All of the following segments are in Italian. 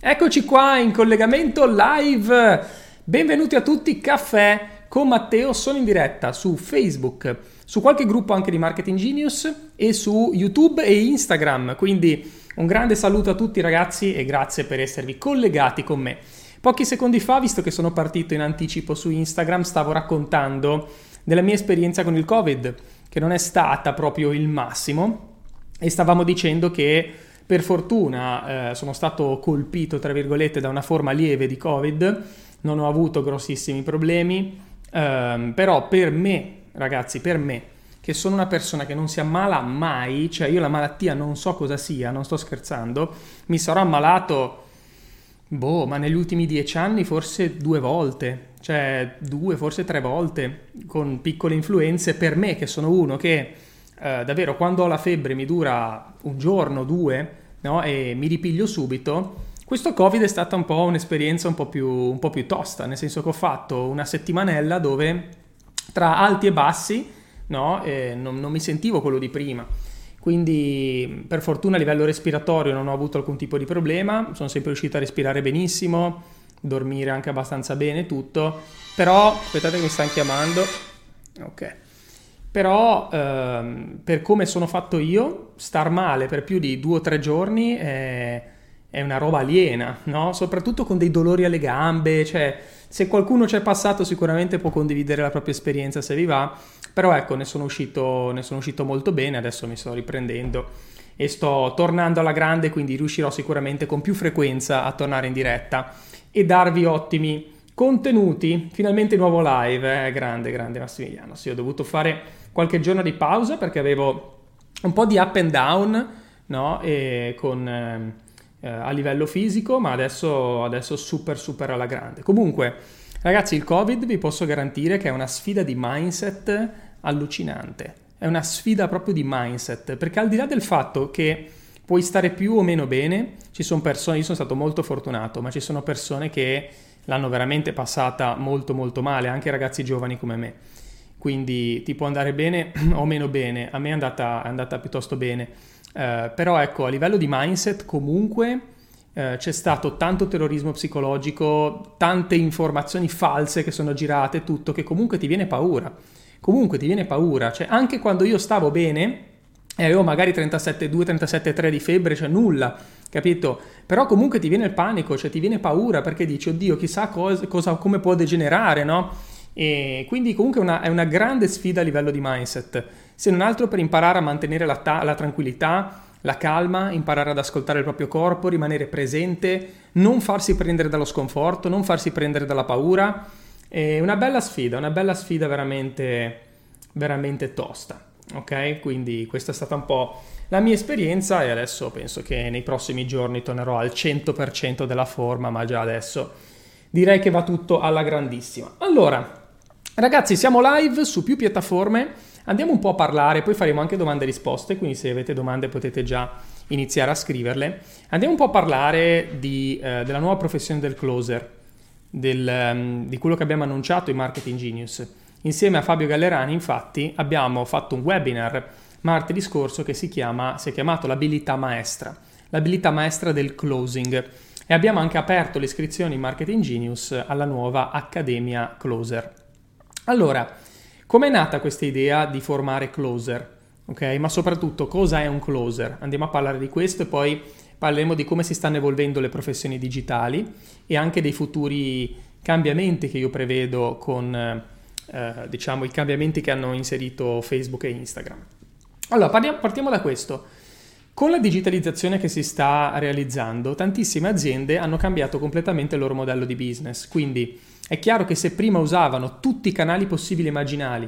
Eccoci qua in collegamento live. Benvenuti a tutti, caffè con Matteo. Sono in diretta su Facebook, su qualche gruppo anche di Marketing Genius e su YouTube e Instagram. Quindi un grande saluto a tutti ragazzi e grazie per esservi collegati con me. Pochi secondi fa, visto che sono partito in anticipo su Instagram, stavo raccontando della mia esperienza con il Covid, che non è stata proprio il massimo e stavamo dicendo che per fortuna eh, sono stato colpito, tra virgolette, da una forma lieve di Covid, non ho avuto grossissimi problemi, ehm, però per me, ragazzi, per me, che sono una persona che non si ammala mai, cioè io la malattia non so cosa sia, non sto scherzando, mi sarò ammalato, boh, ma negli ultimi dieci anni forse due volte, cioè due, forse tre volte, con piccole influenze, per me che sono uno che eh, davvero quando ho la febbre mi dura un giorno, due, no? e mi ripiglio subito, questo Covid è stata un po' un'esperienza un po, più, un po' più tosta, nel senso che ho fatto una settimanella dove tra alti e bassi no? e non, non mi sentivo quello di prima. Quindi per fortuna a livello respiratorio non ho avuto alcun tipo di problema, sono sempre riuscito a respirare benissimo, dormire anche abbastanza bene, tutto. Però, aspettate che mi stanno chiamando. Ok. Però ehm, per come sono fatto io, star male per più di due o tre giorni è, è una roba aliena, no? Soprattutto con dei dolori alle gambe, cioè se qualcuno ci è passato sicuramente può condividere la propria esperienza se vi va, però ecco ne sono uscito, ne sono uscito molto bene, adesso mi sto riprendendo e sto tornando alla grande, quindi riuscirò sicuramente con più frequenza a tornare in diretta e darvi ottimi contenuti. Finalmente nuovo live, eh? grande, grande Massimiliano. Sì, ho dovuto fare qualche giorno di pausa perché avevo un po' di up and down no? con, eh, eh, a livello fisico, ma adesso, adesso super super alla grande. Comunque, ragazzi, il Covid vi posso garantire che è una sfida di mindset allucinante. È una sfida proprio di mindset, perché al di là del fatto che puoi stare più o meno bene, ci sono persone, io sono stato molto fortunato, ma ci sono persone che l'hanno veramente passata molto molto male, anche ragazzi giovani come me quindi ti può andare bene o meno bene, a me è andata, è andata piuttosto bene, uh, però ecco a livello di mindset comunque uh, c'è stato tanto terrorismo psicologico, tante informazioni false che sono girate, tutto che comunque ti viene paura, comunque ti viene paura, cioè anche quando io stavo bene e avevo magari 37,2, 37,3 di febbre, cioè nulla, capito? Però comunque ti viene il panico, cioè ti viene paura perché dici, oddio, chissà cosa, cosa come può degenerare, no? E quindi comunque una, è una grande sfida a livello di mindset, se non altro per imparare a mantenere la, ta- la tranquillità, la calma, imparare ad ascoltare il proprio corpo, rimanere presente, non farsi prendere dallo sconforto, non farsi prendere dalla paura. È una bella sfida, una bella sfida veramente, veramente tosta. Ok? Quindi questa è stata un po' la mia esperienza e adesso penso che nei prossimi giorni tornerò al 100% della forma, ma già adesso direi che va tutto alla grandissima. Allora, Ragazzi, siamo live su più piattaforme, andiamo un po' a parlare, poi faremo anche domande e risposte, quindi se avete domande potete già iniziare a scriverle. Andiamo un po' a parlare di, eh, della nuova professione del closer, del, um, di quello che abbiamo annunciato in Marketing Genius. Insieme a Fabio Gallerani, infatti, abbiamo fatto un webinar martedì scorso che si, chiama, si è chiamato l'abilità maestra, l'abilità maestra del closing. E abbiamo anche aperto le iscrizioni in Marketing Genius alla nuova Accademia Closer. Allora, com'è nata questa idea di formare closer? Ok, ma soprattutto cosa è un closer? Andiamo a parlare di questo e poi parleremo di come si stanno evolvendo le professioni digitali e anche dei futuri cambiamenti che io prevedo con eh, diciamo i cambiamenti che hanno inserito Facebook e Instagram. Allora, parliamo, partiamo da questo. Con la digitalizzazione che si sta realizzando, tantissime aziende hanno cambiato completamente il loro modello di business, quindi è chiaro che se prima usavano tutti i canali possibili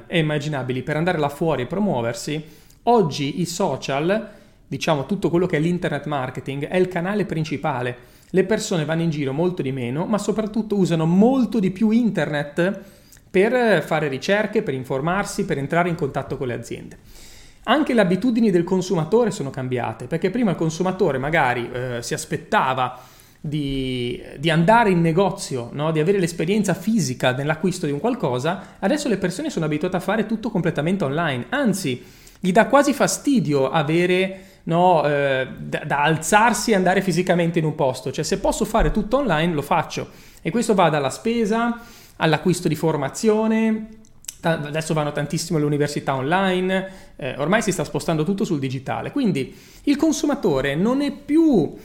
e immaginabili per andare là fuori e promuoversi, oggi i social, diciamo tutto quello che è l'internet marketing, è il canale principale. Le persone vanno in giro molto di meno, ma soprattutto usano molto di più internet per fare ricerche, per informarsi, per entrare in contatto con le aziende. Anche le abitudini del consumatore sono cambiate, perché prima il consumatore magari eh, si aspettava di, di, andare in negozio, no? di avere l'esperienza fisica nell'acquisto di un qualcosa, adesso le persone sono abituate a fare tutto completamente online, anzi gli dà quasi fastidio avere no, eh, da, da, alzarsi e andare fisicamente in un posto. Cioè se posso fare tutto online lo faccio. E questo va dalla spesa all'acquisto di formazione. Adesso vanno tantissimo le università online, eh, ormai si sta spostando tutto sul digitale. Quindi il consumatore non è più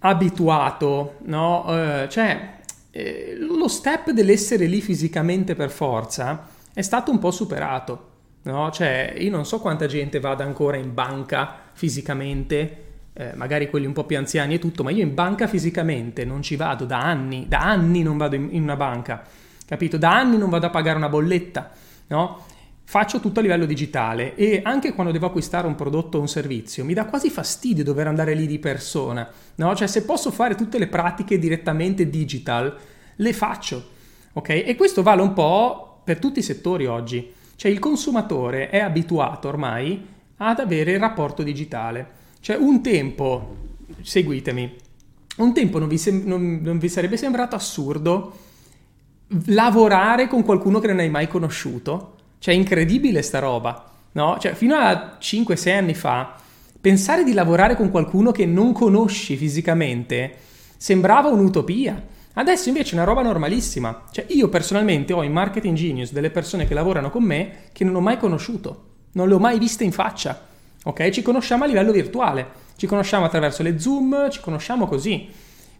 abituato, no? Eh, cioè eh, lo step dell'essere lì fisicamente per forza è stato un po' superato. No? Cioè, io non so quanta gente vada ancora in banca fisicamente, eh, magari quelli un po' più anziani e tutto, ma io in banca fisicamente non ci vado da anni, da anni non vado in, in una banca, capito? Da anni non vado a pagare una bolletta, no? Faccio tutto a livello digitale e anche quando devo acquistare un prodotto o un servizio mi dà quasi fastidio dover andare lì di persona, no? Cioè se posso fare tutte le pratiche direttamente digital, le faccio, ok? E questo vale un po' per tutti i settori oggi. Cioè il consumatore è abituato ormai ad avere il rapporto digitale. Cioè un tempo, seguitemi, un tempo non vi, sem- non, non vi sarebbe sembrato assurdo lavorare con qualcuno che non hai mai conosciuto? Cioè è incredibile sta roba, no? Cioè fino a 5-6 anni fa pensare di lavorare con qualcuno che non conosci fisicamente sembrava un'utopia. Adesso invece è una roba normalissima. Cioè io personalmente ho in Marketing Genius delle persone che lavorano con me che non ho mai conosciuto, non le ho mai viste in faccia. Ok? Ci conosciamo a livello virtuale, ci conosciamo attraverso le Zoom, ci conosciamo così.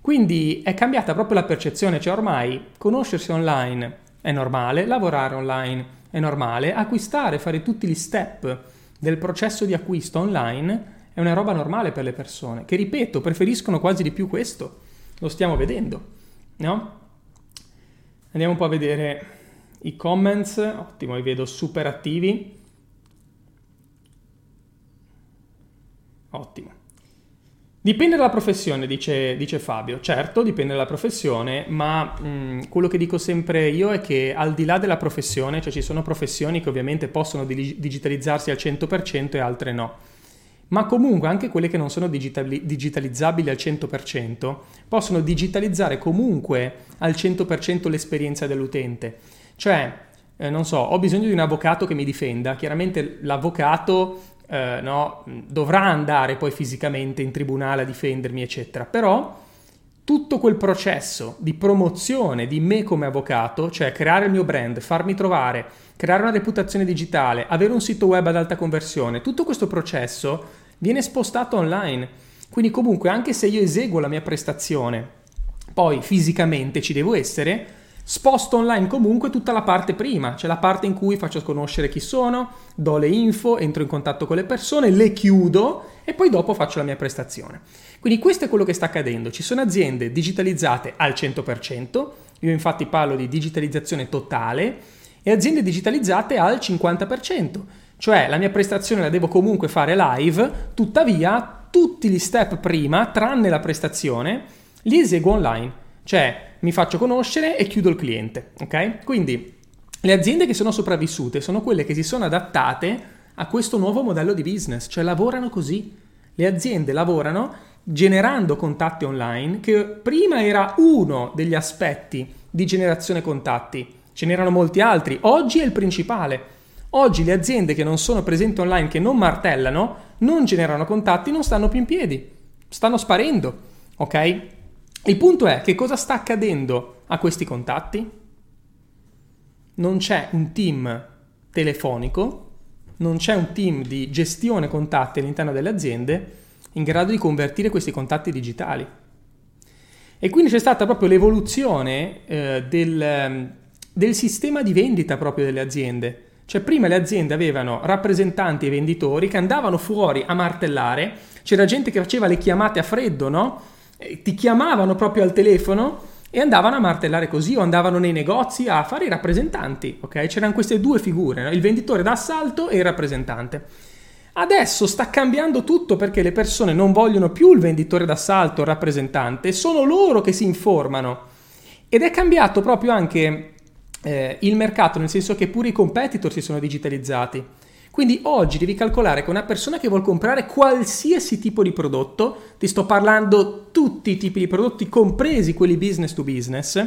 Quindi è cambiata proprio la percezione, cioè ormai conoscersi online è normale, lavorare online è normale, acquistare, fare tutti gli step del processo di acquisto online è una roba normale per le persone, che ripeto, preferiscono quasi di più questo. Lo stiamo vedendo no? Andiamo un po' a vedere i comments, ottimo, li vedo super attivi. Ottimo. Dipende dalla professione, dice, dice, Fabio. Certo, dipende dalla professione, ma mh, quello che dico sempre io è che al di là della professione, cioè ci sono professioni che ovviamente possono digitalizzarsi al 100% e altre no ma comunque anche quelle che non sono digitali- digitalizzabili al 100% possono digitalizzare comunque al 100% l'esperienza dell'utente. Cioè, eh, non so, ho bisogno di un avvocato che mi difenda, chiaramente l'avvocato eh, no, dovrà andare poi fisicamente in tribunale a difendermi, eccetera, però tutto quel processo di promozione di me come avvocato, cioè creare il mio brand, farmi trovare, creare una reputazione digitale, avere un sito web ad alta conversione, tutto questo processo viene spostato online. Quindi comunque anche se io eseguo la mia prestazione, poi fisicamente ci devo essere, sposto online comunque tutta la parte prima, cioè la parte in cui faccio conoscere chi sono, do le info, entro in contatto con le persone, le chiudo e poi dopo faccio la mia prestazione. Quindi questo è quello che sta accadendo. Ci sono aziende digitalizzate al 100%, io infatti parlo di digitalizzazione totale, e aziende digitalizzate al 50%. Cioè la mia prestazione la devo comunque fare live, tuttavia tutti gli step prima, tranne la prestazione, li eseguo online. Cioè mi faccio conoscere e chiudo il cliente, ok? Quindi le aziende che sono sopravvissute sono quelle che si sono adattate a questo nuovo modello di business, cioè lavorano così. Le aziende lavorano generando contatti online, che prima era uno degli aspetti di generazione contatti, ce n'erano molti altri, oggi è il principale. Oggi le aziende che non sono presenti online, che non martellano, non generano contatti, non stanno più in piedi, stanno sparendo, ok? Il punto è che cosa sta accadendo a questi contatti? Non c'è un team telefonico, non c'è un team di gestione contatti all'interno delle aziende in grado di convertire questi contatti digitali. E quindi c'è stata proprio l'evoluzione eh, del, del sistema di vendita proprio delle aziende cioè prima le aziende avevano rappresentanti e venditori che andavano fuori a martellare, c'era gente che faceva le chiamate a freddo, no? E ti chiamavano proprio al telefono e andavano a martellare così o andavano nei negozi a fare i rappresentanti, ok? C'erano queste due figure, no? il venditore d'assalto e il rappresentante. Adesso sta cambiando tutto perché le persone non vogliono più il venditore d'assalto il rappresentante, sono loro che si informano. Ed è cambiato proprio anche eh, il mercato, nel senso che pure i competitor si sono digitalizzati. Quindi oggi devi calcolare che una persona che vuole comprare qualsiasi tipo di prodotto, ti sto parlando tutti i tipi di prodotti, compresi quelli business to business,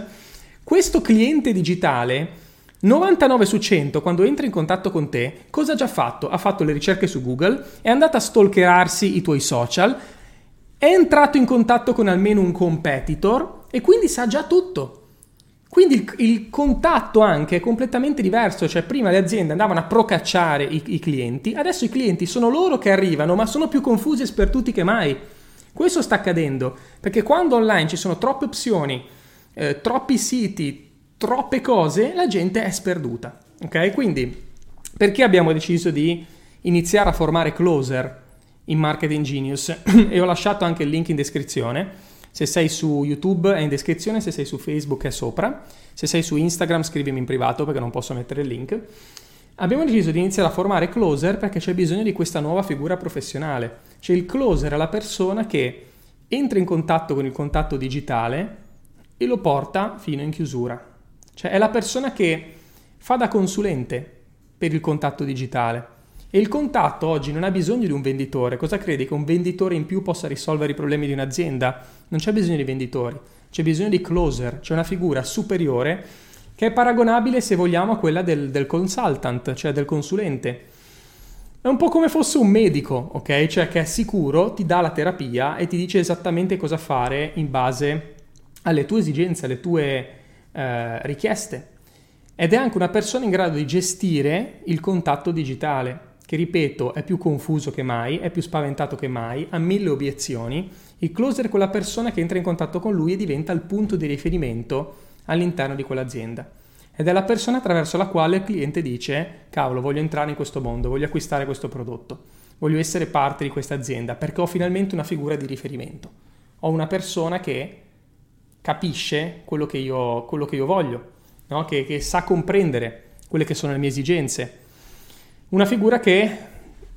questo cliente digitale 99 su 100 quando entra in contatto con te, cosa ha già fatto? Ha fatto le ricerche su Google, è andato a stalkerarsi i tuoi social, è entrato in contatto con almeno un competitor e quindi sa già tutto. Quindi il, il, contatto anche è completamente diverso, cioè prima le aziende andavano a procacciare i, i, clienti, adesso i clienti sono loro che arrivano, ma sono più confusi e sperduti che mai. Questo sta accadendo, perché quando online ci sono troppe opzioni, eh, troppi siti, troppe cose, la gente è sperduta. Ok? Quindi perché abbiamo deciso di iniziare a formare closer in Marketing Genius? e ho lasciato anche il link in descrizione se sei su YouTube è in descrizione, se sei su Facebook è sopra, se sei su Instagram scrivimi in privato perché non posso mettere il link. Abbiamo deciso di iniziare a formare closer perché c'è bisogno di questa nuova figura professionale. Cioè il closer è la persona che entra in contatto con il contatto digitale e lo porta fino in chiusura. Cioè è la persona che fa da consulente per il contatto digitale. E il contatto oggi non ha bisogno di un venditore. Cosa credi? Che un venditore in più possa risolvere i problemi di un'azienda? Non c'è bisogno di venditori, c'è bisogno di closer, c'è una figura superiore che è paragonabile, se vogliamo, a quella del, del consultant, cioè del consulente. È un po' come fosse un medico, ok? Cioè che è sicuro, ti dà la terapia e ti dice esattamente cosa fare in base alle tue esigenze, alle tue eh, richieste. Ed è anche una persona in grado di gestire il contatto digitale che ripeto è più confuso che mai, è più spaventato che mai, ha mille obiezioni, il closer è quella persona che entra in contatto con lui e diventa il punto di riferimento all'interno di quell'azienda. Ed è la persona attraverso la quale il cliente dice, cavolo, voglio entrare in questo mondo, voglio acquistare questo prodotto, voglio essere parte di questa azienda, perché ho finalmente una figura di riferimento. Ho una persona che capisce quello che io, quello che io voglio, no? che, che sa comprendere quelle che sono le mie esigenze, una figura che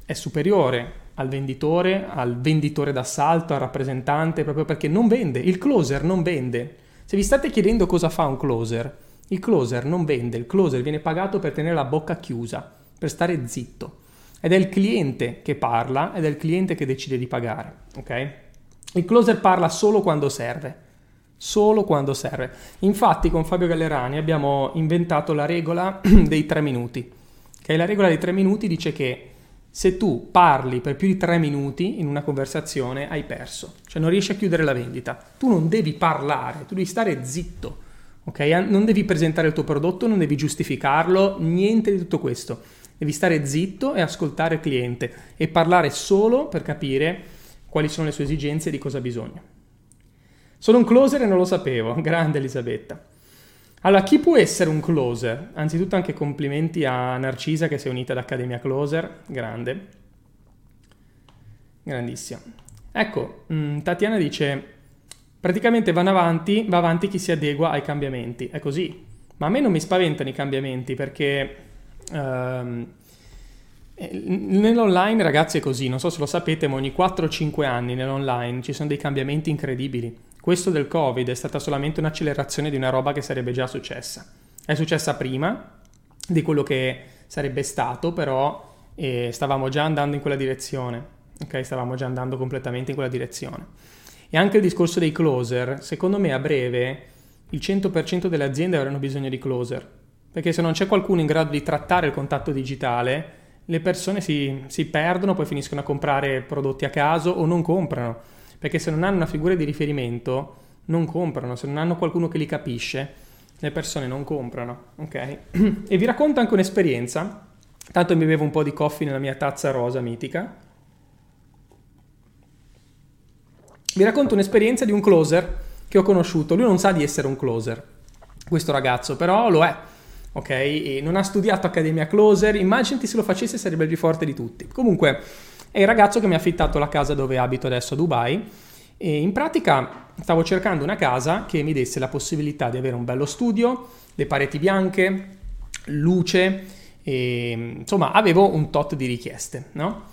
è superiore al venditore, al venditore d'assalto, al rappresentante, proprio perché non vende. Il closer non vende. Se vi state chiedendo cosa fa un closer, il closer non vende, il closer viene pagato per tenere la bocca chiusa, per stare zitto. Ed è il cliente che parla ed è il cliente che decide di pagare, ok? Il closer parla solo quando serve, solo quando serve. Infatti con Fabio Gallerani abbiamo inventato la regola dei tre minuti che la regola dei tre minuti dice che se tu parli per più di tre minuti in una conversazione hai perso, cioè non riesci a chiudere la vendita. Tu non devi parlare, tu devi stare zitto, ok? Non devi presentare il tuo prodotto, non devi giustificarlo, niente di tutto questo. Devi stare zitto e ascoltare il cliente e parlare solo per capire quali sono le sue esigenze e di cosa ha bisogno. Sono un closer e non lo sapevo, grande Elisabetta. Allora, chi può essere un closer? Anzitutto anche complimenti a Narcisa che si è unita ad Accademia Closer, grande. Grandissima. Ecco, mm, Tatiana dice, praticamente vanno avanti, va avanti chi si adegua ai cambiamenti. È così. Ma a me non mi spaventano i cambiamenti perché... Um, Nell'online, ragazzi, è così, non so se lo sapete, ma ogni 4-5 anni nell'online ci sono dei cambiamenti incredibili. Questo del Covid è stata solamente un'accelerazione di una roba che sarebbe già successa. È successa prima di quello che sarebbe stato, però eh, stavamo già andando in quella direzione. Ok, stavamo già andando completamente in quella direzione. E anche il discorso dei closer, secondo me a breve il 100% delle aziende avranno bisogno di closer, perché se non c'è qualcuno in grado di trattare il contatto digitale, le persone si, si perdono, poi finiscono a comprare prodotti a caso o non comprano, perché se non hanno una figura di riferimento non comprano, se non hanno qualcuno che li capisce, le persone non comprano, ok? E vi racconto anche un'esperienza, tanto mi bevo un po' di coffee nella mia tazza rosa mitica. Vi racconto un'esperienza di un closer che ho conosciuto, lui non sa di essere un closer, questo ragazzo, però lo è ok? E non ha studiato Accademia Closer, immaginati se lo facesse sarebbe il più forte di tutti. Comunque è il ragazzo che mi ha affittato la casa dove abito adesso a Dubai e in pratica stavo cercando una casa che mi desse la possibilità di avere un bello studio, le pareti bianche, luce, e, insomma avevo un tot di richieste, no?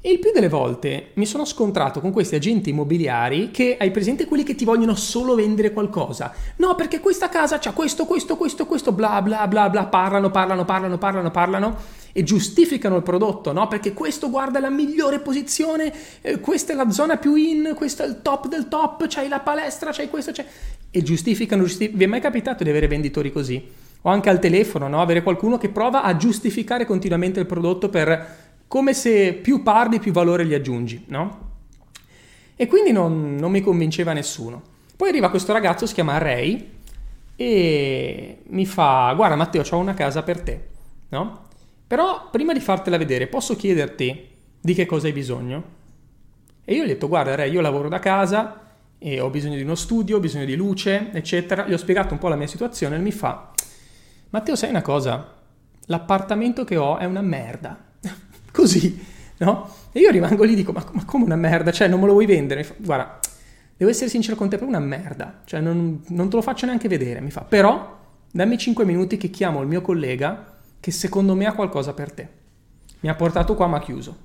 E il più delle volte mi sono scontrato con questi agenti immobiliari che hai presente quelli che ti vogliono solo vendere qualcosa. No, perché questa casa c'ha questo, questo, questo, questo, bla bla bla bla, parlano, parlano, parlano, parlano, parlano e giustificano il prodotto, no? Perché questo guarda la migliore posizione, eh, questa è la zona più in, questo è il top del top, c'hai la palestra, c'hai questo, c'hai... E giustificano, giustificano. Vi è mai capitato di avere venditori così? o anche al telefono, no? avere qualcuno che prova a giustificare continuamente il prodotto per come se più parli più valore gli aggiungi, no? E quindi non, non mi convinceva nessuno. Poi arriva questo ragazzo, si chiama Ray, e mi fa, guarda Matteo, ho una casa per te, no? Però prima di fartela vedere, posso chiederti di che cosa hai bisogno? E io gli ho detto, guarda Ray, io lavoro da casa e ho bisogno di uno studio, ho bisogno di luce, eccetera. Gli ho spiegato un po' la mia situazione e mi fa, Matteo, sai una cosa? L'appartamento che ho è una merda. Così, no? E io rimango lì e dico, ma, ma, come una merda? Cioè, non me lo vuoi vendere? Fa, guarda, devo essere sincero con te, è una merda. Cioè, non, non te lo faccio neanche vedere. Mi fa, però, dammi 5 minuti che chiamo il mio collega che secondo me ha qualcosa per te. Mi ha portato qua, ma ha chiuso.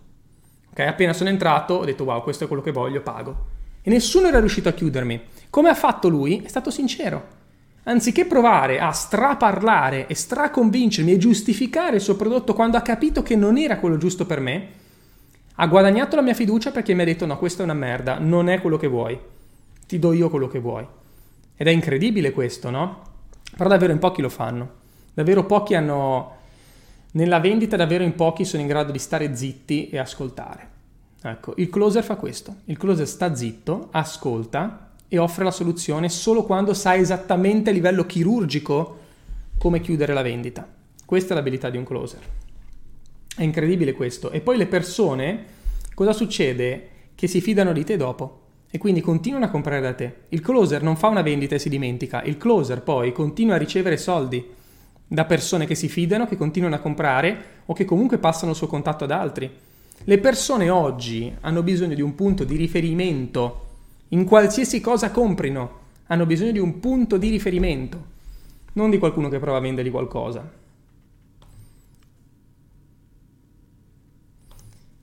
Ok, appena sono entrato, ho detto, wow, questo è quello che voglio, pago. E nessuno era riuscito a chiudermi. Come ha fatto lui? È stato sincero. Anziché provare a straparlare e straconvincermi e giustificare il suo prodotto quando ha capito che non era quello giusto per me, ha guadagnato la mia fiducia perché mi ha detto no, questa è una merda, non è quello che vuoi, ti do io quello che vuoi. Ed è incredibile questo, no? Però davvero in pochi lo fanno. Davvero pochi hanno... Nella vendita davvero in pochi sono in grado di stare zitti e ascoltare. Ecco, il closer fa questo. Il closer sta zitto, ascolta e offre la soluzione solo quando sa esattamente a livello chirurgico come chiudere la vendita. Questa è l'abilità di un closer. È incredibile questo. E poi le persone, cosa succede? Che si fidano di te dopo e quindi continuano a comprare da te. Il closer non fa una vendita e si dimentica, il closer poi continua a ricevere soldi da persone che si fidano, che continuano a comprare o che comunque passano il suo contatto ad altri. Le persone oggi hanno bisogno di un punto di riferimento in qualsiasi cosa comprino, hanno bisogno di un punto di riferimento, non di qualcuno che prova a vendergli qualcosa.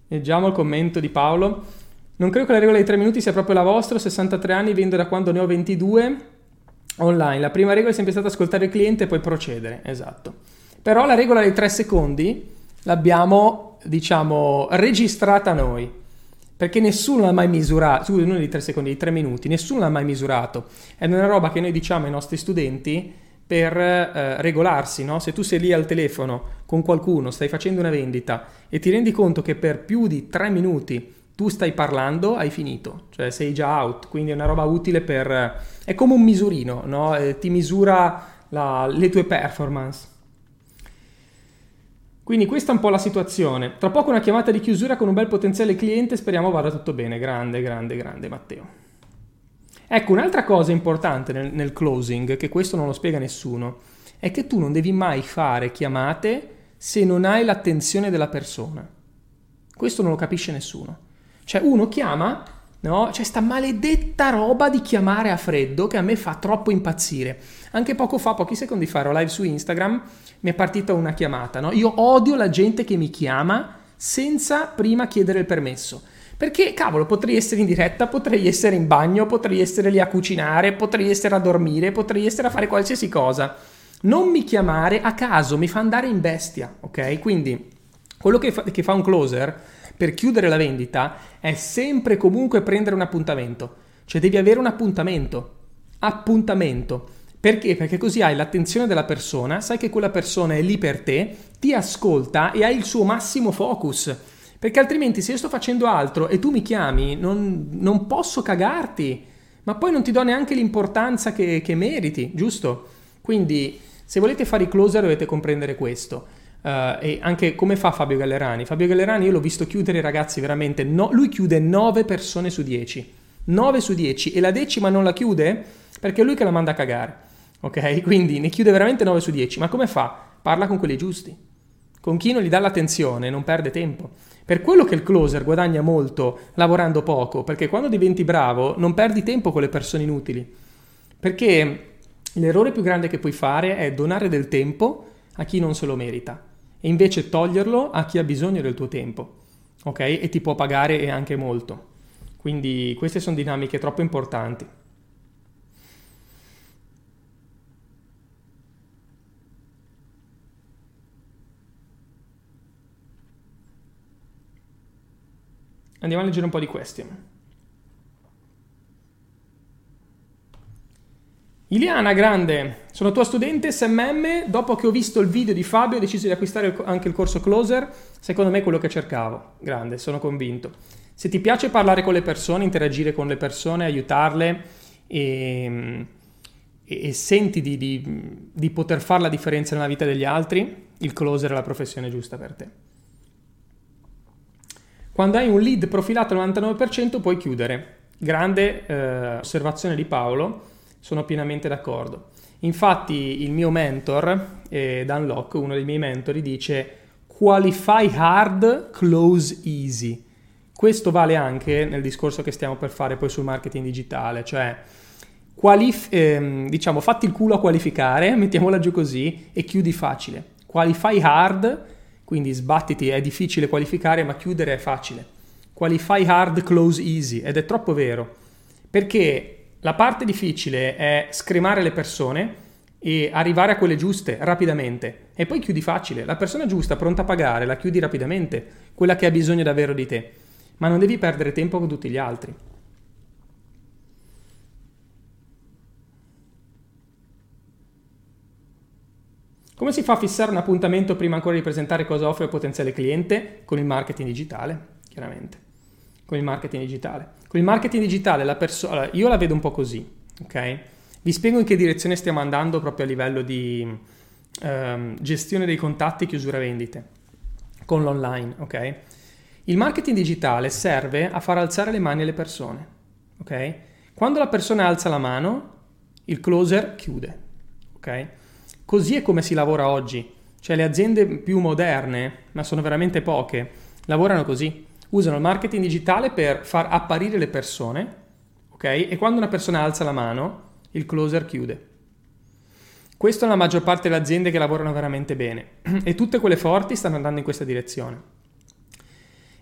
Leggiamo il commento di Paolo. Non credo che la regola dei 3 minuti sia proprio la vostra, ho 63 anni, vendo da quando ne ho 22 online. La prima regola è sempre stata ascoltare il cliente e poi procedere, esatto. Però la regola dei 3 secondi l'abbiamo, diciamo, registrata noi, perché nessuno l'ha mai misurato, scusa, non di 3 secondi, di 3 minuti, nessuno l'ha mai misurato. È una roba che noi diciamo ai nostri studenti per eh, regolarsi, no? Se tu sei lì al telefono con qualcuno, stai facendo una vendita e ti rendi conto che per più di tre minuti tu stai parlando, hai finito, cioè sei già out, quindi è una roba utile per... è come un misurino, no? Eh, ti misura la, le tue performance. Quindi questa è un po' la situazione. Tra poco una chiamata di chiusura con un bel potenziale cliente, speriamo vada tutto bene. Grande, grande, grande Matteo. Ecco, un'altra cosa importante nel, nel closing, che questo non lo spiega nessuno, è che tu non devi mai fare chiamate se non hai l'attenzione della persona. Questo non lo capisce nessuno. Cioè uno chiama, no? C'è sta maledetta roba di chiamare a freddo che a me fa troppo impazzire. Anche poco fa, pochi secondi fa, ero live su Instagram, mi è partita una chiamata, no? Io odio la gente che mi chiama senza prima chiedere il permesso. Perché, cavolo, potrei essere in diretta, potrei essere in bagno, potrei essere lì a cucinare, potrei essere a dormire, potrei essere a fare qualsiasi cosa. Non mi chiamare a caso, mi fa andare in bestia, ok? Quindi, quello che fa, che fa un closer per chiudere la vendita è sempre comunque prendere un appuntamento. Cioè devi avere un appuntamento. Appuntamento. Perché? Perché così hai l'attenzione della persona, sai che quella persona è lì per te, ti ascolta e hai il suo massimo focus. Perché altrimenti se io sto facendo altro e tu mi chiami, non, non posso cagarti, ma poi non ti do neanche l'importanza che, che meriti, giusto? Quindi se volete fare i closer dovete comprendere questo. Uh, e anche come fa Fabio Gallerani? Fabio Gallerani io l'ho visto chiudere i ragazzi veramente, no, lui chiude 9 persone su 10. 9 su 10 e la decima non la chiude perché è lui che la manda a cagare. Ok? Quindi ne chiude veramente 9 su 10. Ma come fa? Parla con quelli giusti. Con chi non gli dà l'attenzione non perde tempo. Per quello che il closer guadagna molto lavorando poco, perché quando diventi bravo non perdi tempo con le persone inutili. Perché l'errore più grande che puoi fare è donare del tempo a chi non se lo merita e invece toglierlo a chi ha bisogno del tuo tempo, ok? E ti può pagare e anche molto. Quindi queste sono dinamiche troppo importanti. Andiamo a leggere un po' di questi. Iliana, grande, sono tua studente SMM, dopo che ho visto il video di Fabio ho deciso di acquistare anche il corso Closer, secondo me è quello che cercavo, grande, sono convinto. Se ti piace parlare con le persone, interagire con le persone, aiutarle e, e, e senti di, di, di poter fare la differenza nella vita degli altri, il Closer è la professione giusta per te. Quando hai un lead profilato al 99% puoi chiudere. Grande eh, osservazione di Paolo sono pienamente d'accordo. Infatti il mio mentor, eh, Dan Locke, uno dei miei mentori, dice qualify hard, close easy. Questo vale anche nel discorso che stiamo per fare poi sul marketing digitale, cioè qualif- ehm, diciamo fatti il culo a qualificare, mettiamola giù così, e chiudi facile. Qualify hard, quindi sbattiti, è difficile qualificare, ma chiudere è facile. Qualify hard, close easy, ed è troppo vero, perché la parte difficile è scremare le persone e arrivare a quelle giuste rapidamente e poi chiudi facile. La persona giusta, pronta a pagare, la chiudi rapidamente, quella che ha bisogno davvero di te, ma non devi perdere tempo con tutti gli altri. Come si fa a fissare un appuntamento prima ancora di presentare cosa offre al potenziale cliente? Con il marketing digitale, chiaramente con il marketing digitale. Con il marketing digitale la persona, io la vedo un po' così, ok? Vi spiego in che direzione stiamo andando proprio a livello di ehm, gestione dei contatti e chiusura vendite con l'online, ok? Il marketing digitale serve a far alzare le mani alle persone, ok? Quando la persona alza la mano, il closer chiude, ok? Così è come si lavora oggi. Cioè le aziende più moderne, ma sono veramente poche, lavorano così usano il marketing digitale per far apparire le persone, ok? E quando una persona alza la mano, il closer chiude. Questo è la maggior parte delle aziende che lavorano veramente bene e tutte quelle forti stanno andando in questa direzione.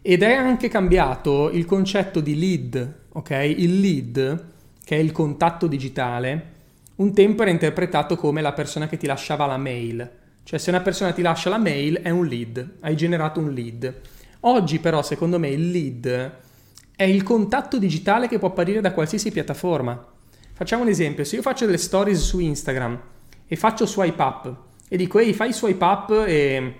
Ed è anche cambiato il concetto di lead, ok? Il lead, che è il contatto digitale, un tempo era interpretato come la persona che ti lasciava la mail. Cioè se una persona ti lascia la mail è un lead, hai generato un lead. Oggi però secondo me il lead è il contatto digitale che può apparire da qualsiasi piattaforma. Facciamo un esempio, se io faccio delle stories su Instagram e faccio swipe up e dico ehi fai swipe up e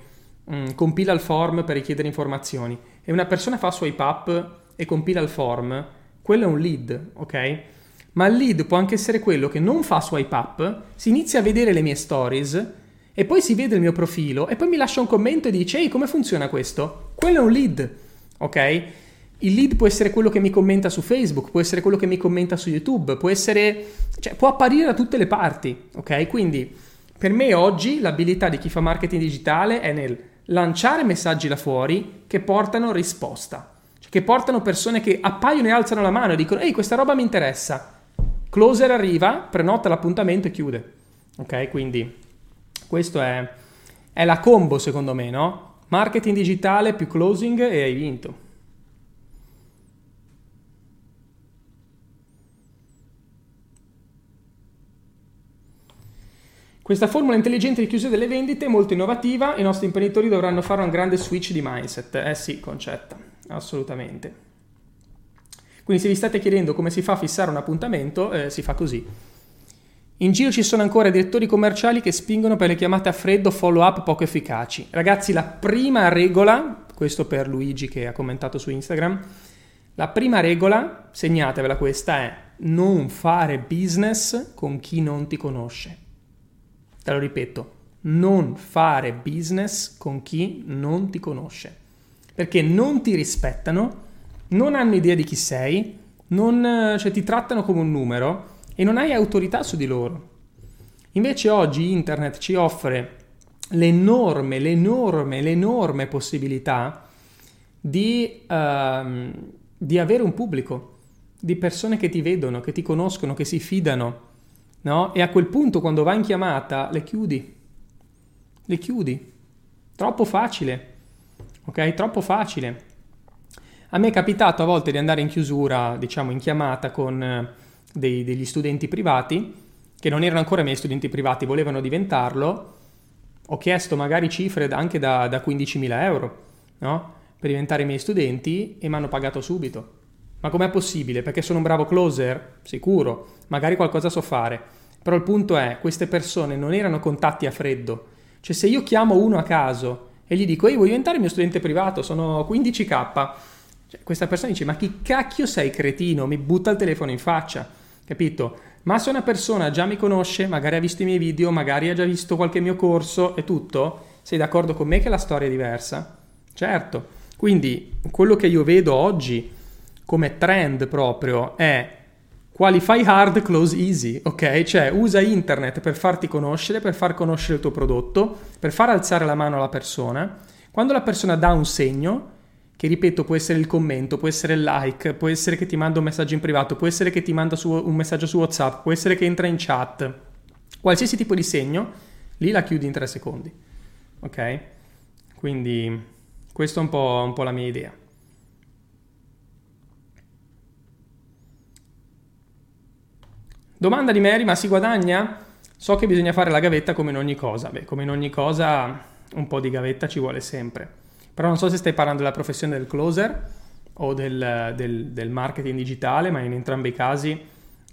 mm, compila il form per richiedere informazioni e una persona fa swipe up e compila il form, quello è un lead, ok? Ma il lead può anche essere quello che non fa swipe up, si inizia a vedere le mie stories e poi si vede il mio profilo e poi mi lascia un commento e dice ehi come funziona questo? Quello è un lead, ok? Il lead può essere quello che mi commenta su Facebook, può essere quello che mi commenta su YouTube, può essere, cioè può apparire da tutte le parti, ok? Quindi per me oggi l'abilità di chi fa marketing digitale è nel lanciare messaggi là fuori che portano risposta, cioè che portano persone che appaiono e alzano la mano e dicono ehi questa roba mi interessa, closer arriva, prenota l'appuntamento e chiude, ok? Quindi questo è, è la combo secondo me, no? Marketing digitale più closing e hai vinto. Questa formula intelligente di chiusura delle vendite è molto innovativa i nostri imprenditori dovranno fare un grande switch di mindset. Eh sì, concetta, assolutamente. Quindi se vi state chiedendo come si fa a fissare un appuntamento, eh, si fa così. In giro ci sono ancora direttori commerciali che spingono per le chiamate a freddo follow up poco efficaci. Ragazzi, la prima regola, questo per Luigi che ha commentato su Instagram, la prima regola, segnatevela questa, è non fare business con chi non ti conosce. Te lo ripeto, non fare business con chi non ti conosce. Perché non ti rispettano, non hanno idea di chi sei, non, cioè, ti trattano come un numero e non hai autorità su di loro. Invece oggi internet ci offre l'enorme, l'enorme, l'enorme possibilità di, uh, di avere un pubblico, di persone che ti vedono, che ti conoscono, che si fidano, no? E a quel punto quando vai in chiamata le chiudi, le chiudi. Troppo facile, ok? Troppo facile. A me è capitato a volte di andare in chiusura, diciamo in chiamata con dei, degli studenti privati, che non erano ancora miei studenti privati, volevano diventarlo, ho chiesto magari cifre anche da, da 15.000 euro, no? Per diventare miei studenti e mi hanno pagato subito. Ma com'è possibile? Perché sono un bravo closer? Sicuro, magari qualcosa so fare. Però il punto è, queste persone non erano contatti a freddo. Cioè se io chiamo uno a caso e gli dico, ehi vuoi diventare mio studente privato, sono 15k, cioè, questa persona dice, ma chi cacchio sei cretino, mi butta il telefono in faccia, capito? Ma se una persona già mi conosce, magari ha visto i miei video, magari ha già visto qualche mio corso e tutto, sei d'accordo con me che la storia è diversa? Certo. Quindi quello che io vedo oggi come trend proprio è qualify hard, close easy, ok? Cioè usa internet per farti conoscere, per far conoscere il tuo prodotto, per far alzare la mano alla persona. Quando la persona dà un segno, che ripeto può essere il commento, può essere il like, può essere che ti manda un messaggio in privato, può essere che ti manda su, un messaggio su WhatsApp, può essere che entra in chat, qualsiasi tipo di segno, lì la chiudi in tre secondi, ok? Quindi questa è un po', un po' la mia idea. Domanda di Mary, ma si guadagna? So che bisogna fare la gavetta come in ogni cosa. Beh, come in ogni cosa un po' di gavetta ci vuole sempre. Però non so se stai parlando della professione del closer o del, del, del marketing digitale, ma in entrambi i casi,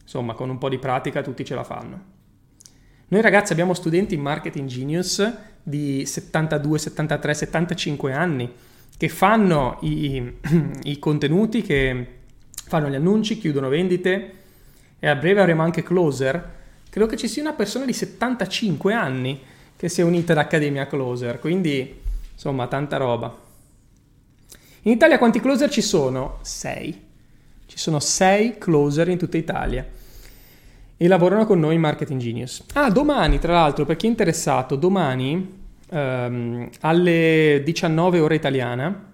insomma, con un po' di pratica tutti ce la fanno. Noi ragazzi abbiamo studenti in Marketing Genius di 72, 73, 75 anni che fanno i, i, contenuti, che fanno gli annunci, chiudono vendite e a breve avremo anche Closer. Credo che ci sia una persona di 75 anni che si è unita ad Accademia Closer, quindi Insomma, tanta roba. In Italia quanti closer ci sono? 6. Ci sono 6 closer in tutta Italia. E lavorano con noi in Marketing Genius. Ah, domani, tra l'altro, per chi è interessato, domani ehm, alle 19 ore italiana,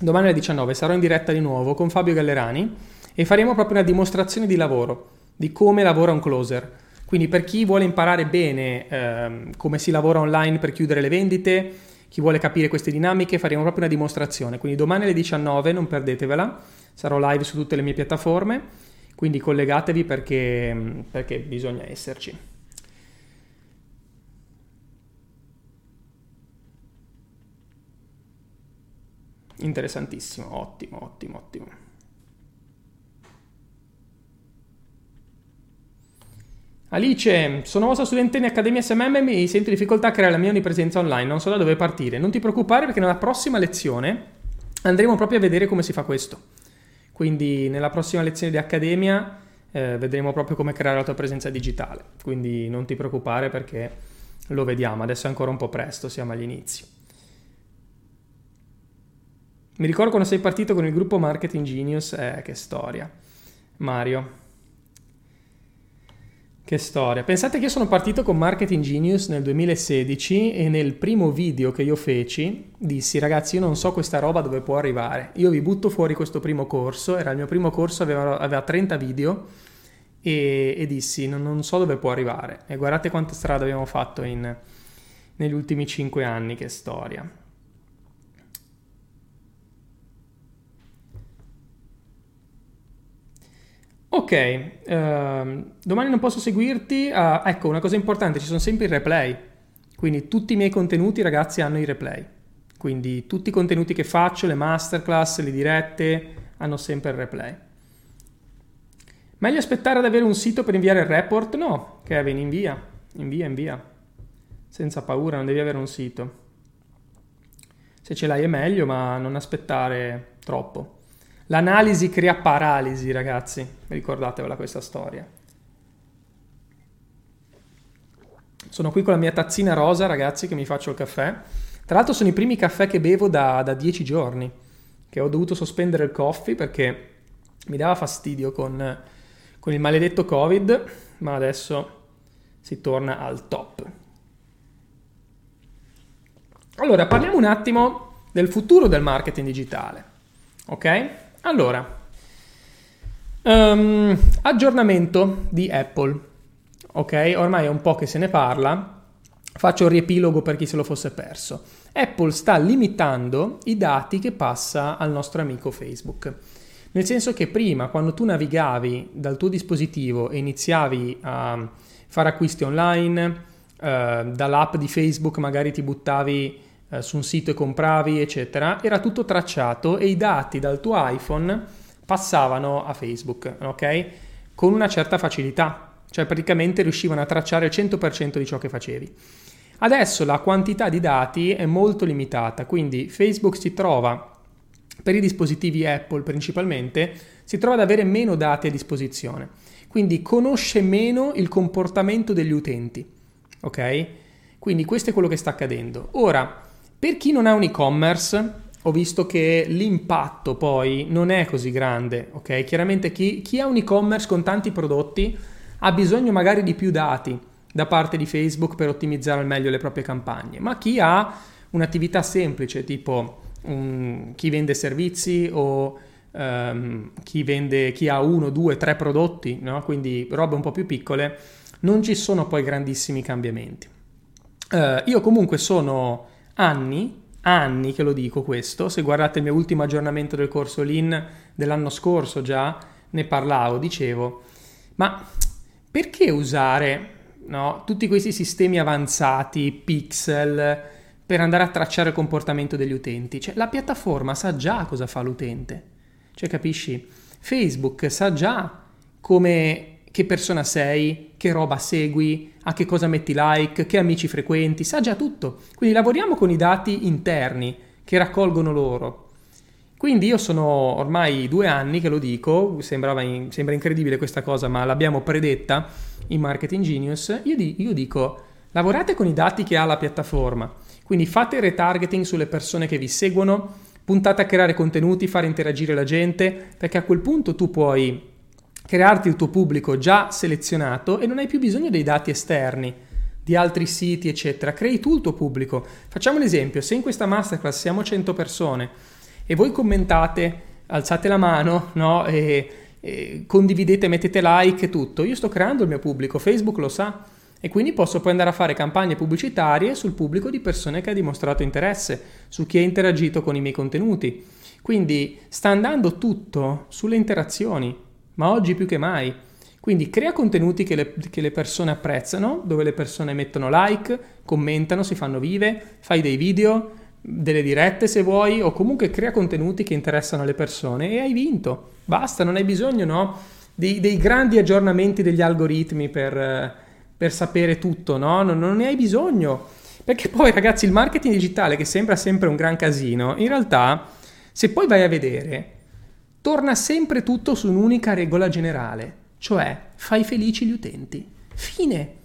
domani alle 19 sarò in diretta di nuovo con Fabio Gallerani e faremo proprio una dimostrazione di lavoro, di come lavora un closer. Quindi per chi vuole imparare bene ehm, come si lavora online per chiudere le vendite, chi vuole capire queste dinamiche faremo proprio una dimostrazione, quindi domani alle 19 non perdetevela, sarò live su tutte le mie piattaforme, quindi collegatevi perché, perché bisogna esserci. Interessantissimo, ottimo, ottimo, ottimo. Alice, sono vostra studente in Accademia SMM e mi sento difficoltà a creare la mia onnipresenza online, non so da dove partire. Non ti preoccupare perché nella prossima lezione andremo proprio a vedere come si fa questo. Quindi nella prossima lezione di Accademia eh, vedremo proprio come creare la tua presenza digitale. Quindi non ti preoccupare perché lo vediamo, adesso è ancora un po' presto, siamo agli inizi. Mi ricordo quando sei partito con il gruppo Marketing Genius, eh, che storia. Mario. Che storia. Pensate che io sono partito con Marketing Genius nel 2016 e nel primo video che io feci dissi ragazzi io non so questa roba dove può arrivare. Io vi butto fuori questo primo corso, era il mio primo corso, aveva, aveva 30 video e, e dissi non, non, so dove può arrivare. E guardate quanta strada abbiamo fatto in, negli ultimi 5 anni, che storia. Ok, ehm, domani non posso seguirti. Uh, ecco, una cosa importante, ci sono sempre i replay. Quindi tutti i miei contenuti, ragazzi, hanno i replay. Quindi tutti i contenuti che faccio, le masterclass, le dirette, hanno sempre il replay. Meglio aspettare ad avere un sito per inviare il report? No, Kevin, invia, invia, invia. Senza paura, non devi avere un sito. Se ce l'hai è meglio, ma non aspettare troppo. L'analisi crea paralisi, ragazzi. Ricordatevela questa storia. Sono qui con la mia tazzina rosa, ragazzi, che mi faccio il caffè. Tra l'altro sono i primi caffè che bevo da, da dieci giorni, che ho dovuto sospendere il coffee perché mi dava fastidio con, con il maledetto Covid, ma adesso si torna al top. Allora, parliamo un attimo del futuro del marketing digitale, ok? Allora, um, aggiornamento di Apple. Ok, ormai è un po' che se ne parla. Faccio il riepilogo per chi se lo fosse perso. Apple sta limitando i dati che passa al nostro amico Facebook. Nel senso che prima, quando tu navigavi dal tuo dispositivo e iniziavi a fare acquisti online, eh, dall'app di Facebook magari ti buttavi eh, su un sito e compravi, eccetera, era tutto tracciato e i dati dal tuo iPhone passavano a Facebook, ok? Con una certa facilità. cioè praticamente riuscivano a tracciare il 100% di ciò che facevi. Adesso la quantità di dati è molto limitata, quindi Facebook si trova per i dispositivi Apple principalmente, si trova ad avere meno dati a disposizione, quindi conosce meno il comportamento degli utenti, ok? Quindi questo è quello che sta accadendo. Ora, per chi non ha un e-commerce, ho visto che l'impatto poi non è così grande, ok? Chiaramente chi, chi ha un e-commerce con tanti prodotti ha bisogno magari di più dati da parte di Facebook per ottimizzare al meglio le proprie campagne, ma chi ha un'attività semplice tipo um, chi vende servizi o um, chi, vende, chi ha uno, due, tre prodotti, no? quindi robe un po' più piccole, non ci sono poi grandissimi cambiamenti. Uh, io comunque sono anni, anni che lo dico questo, se guardate il mio ultimo aggiornamento del corso Lean dell'anno scorso già ne parlavo, dicevo, ma perché usare no, tutti questi sistemi avanzati, pixel, per andare a tracciare il comportamento degli utenti? Cioè, la piattaforma sa già cosa fa l'utente, cioè capisci? Facebook sa già come che persona sei, che roba segui, a che cosa metti like, che amici frequenti, sa già tutto. Quindi lavoriamo con i dati interni che raccolgono loro. Quindi io sono ormai due anni che lo dico, in, sembra incredibile questa cosa, ma l'abbiamo predetta in Marketing Genius. Io, di, io dico, lavorate con i dati che ha la piattaforma, quindi fate retargeting sulle persone che vi seguono, puntate a creare contenuti, fare interagire la gente, perché a quel punto tu puoi crearti il tuo pubblico già selezionato e non hai più bisogno dei dati esterni di altri siti, eccetera. Crei tu il tuo pubblico. Facciamo un esempio: se in questa masterclass siamo 100 persone e voi commentate, alzate la mano, no? E, e condividete, mettete like e tutto, io sto creando il mio pubblico, Facebook lo sa. E quindi posso poi andare a fare campagne pubblicitarie sul pubblico di persone che ha dimostrato interesse, su chi ha interagito con i miei contenuti. Quindi sta andando tutto sulle interazioni ma oggi più che mai. Quindi crea contenuti che le, che le, persone apprezzano, dove le persone mettono like, commentano, si fanno vive, fai dei video, delle dirette se vuoi, o comunque crea contenuti che interessano le persone e hai vinto. Basta, non hai bisogno no, dei, dei grandi aggiornamenti degli algoritmi per, per sapere tutto, no? Non, non ne hai bisogno. Perché poi ragazzi il marketing digitale che sembra sempre un gran casino, in realtà se poi vai a vedere torna sempre tutto su un'unica regola generale, cioè fai felici gli utenti. Fine.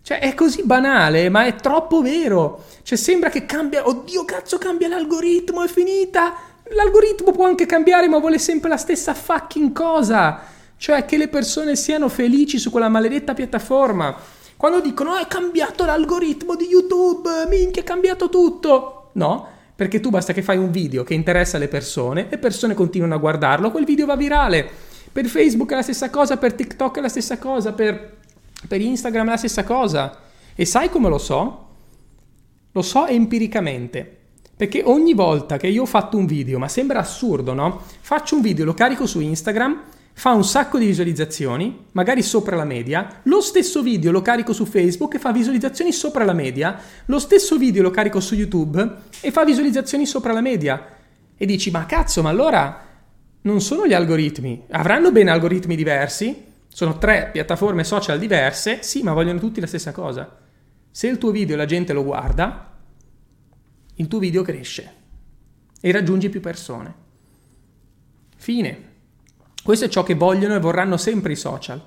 Cioè è così banale, ma è troppo vero. Cioè sembra che cambia, oddio cazzo cambia l'algoritmo, è finita. L'algoritmo può anche cambiare, ma vuole sempre la stessa fucking cosa. Cioè che le persone siano felici su quella maledetta piattaforma. Quando dicono oh, è cambiato l'algoritmo di YouTube, minchia è cambiato tutto. No, perché tu basta che fai un video che interessa le persone, le persone continuano a guardarlo, quel video va virale. Per Facebook è la stessa cosa, per TikTok è la stessa cosa, per, per Instagram è la stessa cosa. E sai come lo so? Lo so empiricamente. Perché ogni volta che io ho fatto un video, ma sembra assurdo, no? Faccio un video, lo carico su Instagram, fa un sacco di visualizzazioni, magari sopra la media, lo stesso video lo carico su Facebook e fa visualizzazioni sopra la media, lo stesso video lo carico su YouTube e fa visualizzazioni sopra la media. E dici, ma cazzo, ma allora non sono gli algoritmi, avranno bene algoritmi diversi, sono tre piattaforme social diverse, sì, ma vogliono tutti la stessa cosa. Se il tuo video la gente lo guarda, il tuo video cresce e raggiungi più persone. Fine. Questo è ciò che vogliono e vorranno sempre i social,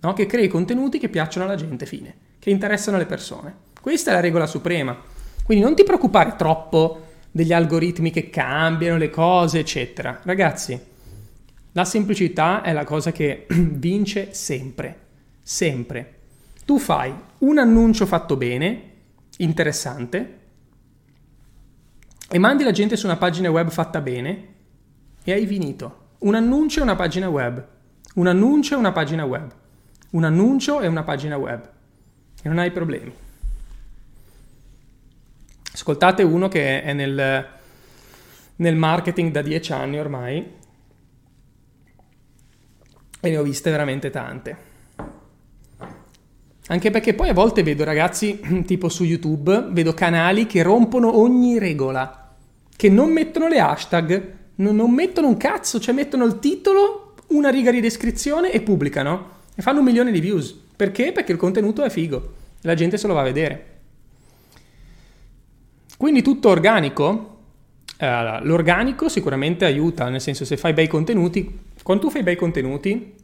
no? che crei contenuti che piacciono alla gente, fine, che interessano le persone. Questa è la regola suprema. Quindi non ti preoccupare troppo degli algoritmi che cambiano le cose, eccetera. Ragazzi, la semplicità è la cosa che vince sempre, sempre. Tu fai un annuncio fatto bene, interessante, e mandi la gente su una pagina web fatta bene e hai finito. Un annuncio e una pagina web. Un annuncio e una pagina web. Un annuncio e una pagina web. E non hai problemi. Ascoltate uno che è nel, nel marketing da dieci anni ormai e ne ho viste veramente tante. Anche perché poi a volte vedo ragazzi, tipo su YouTube, vedo canali che rompono ogni regola, che non mettono le hashtag, non, non mettono un cazzo, cioè mettono il titolo, una riga di descrizione e pubblicano. E fanno un milione di views. Perché? Perché il contenuto è figo, la gente se lo va a vedere. Quindi tutto organico. Eh, l'organico sicuramente aiuta, nel senso se fai bei contenuti, quando tu fai bei contenuti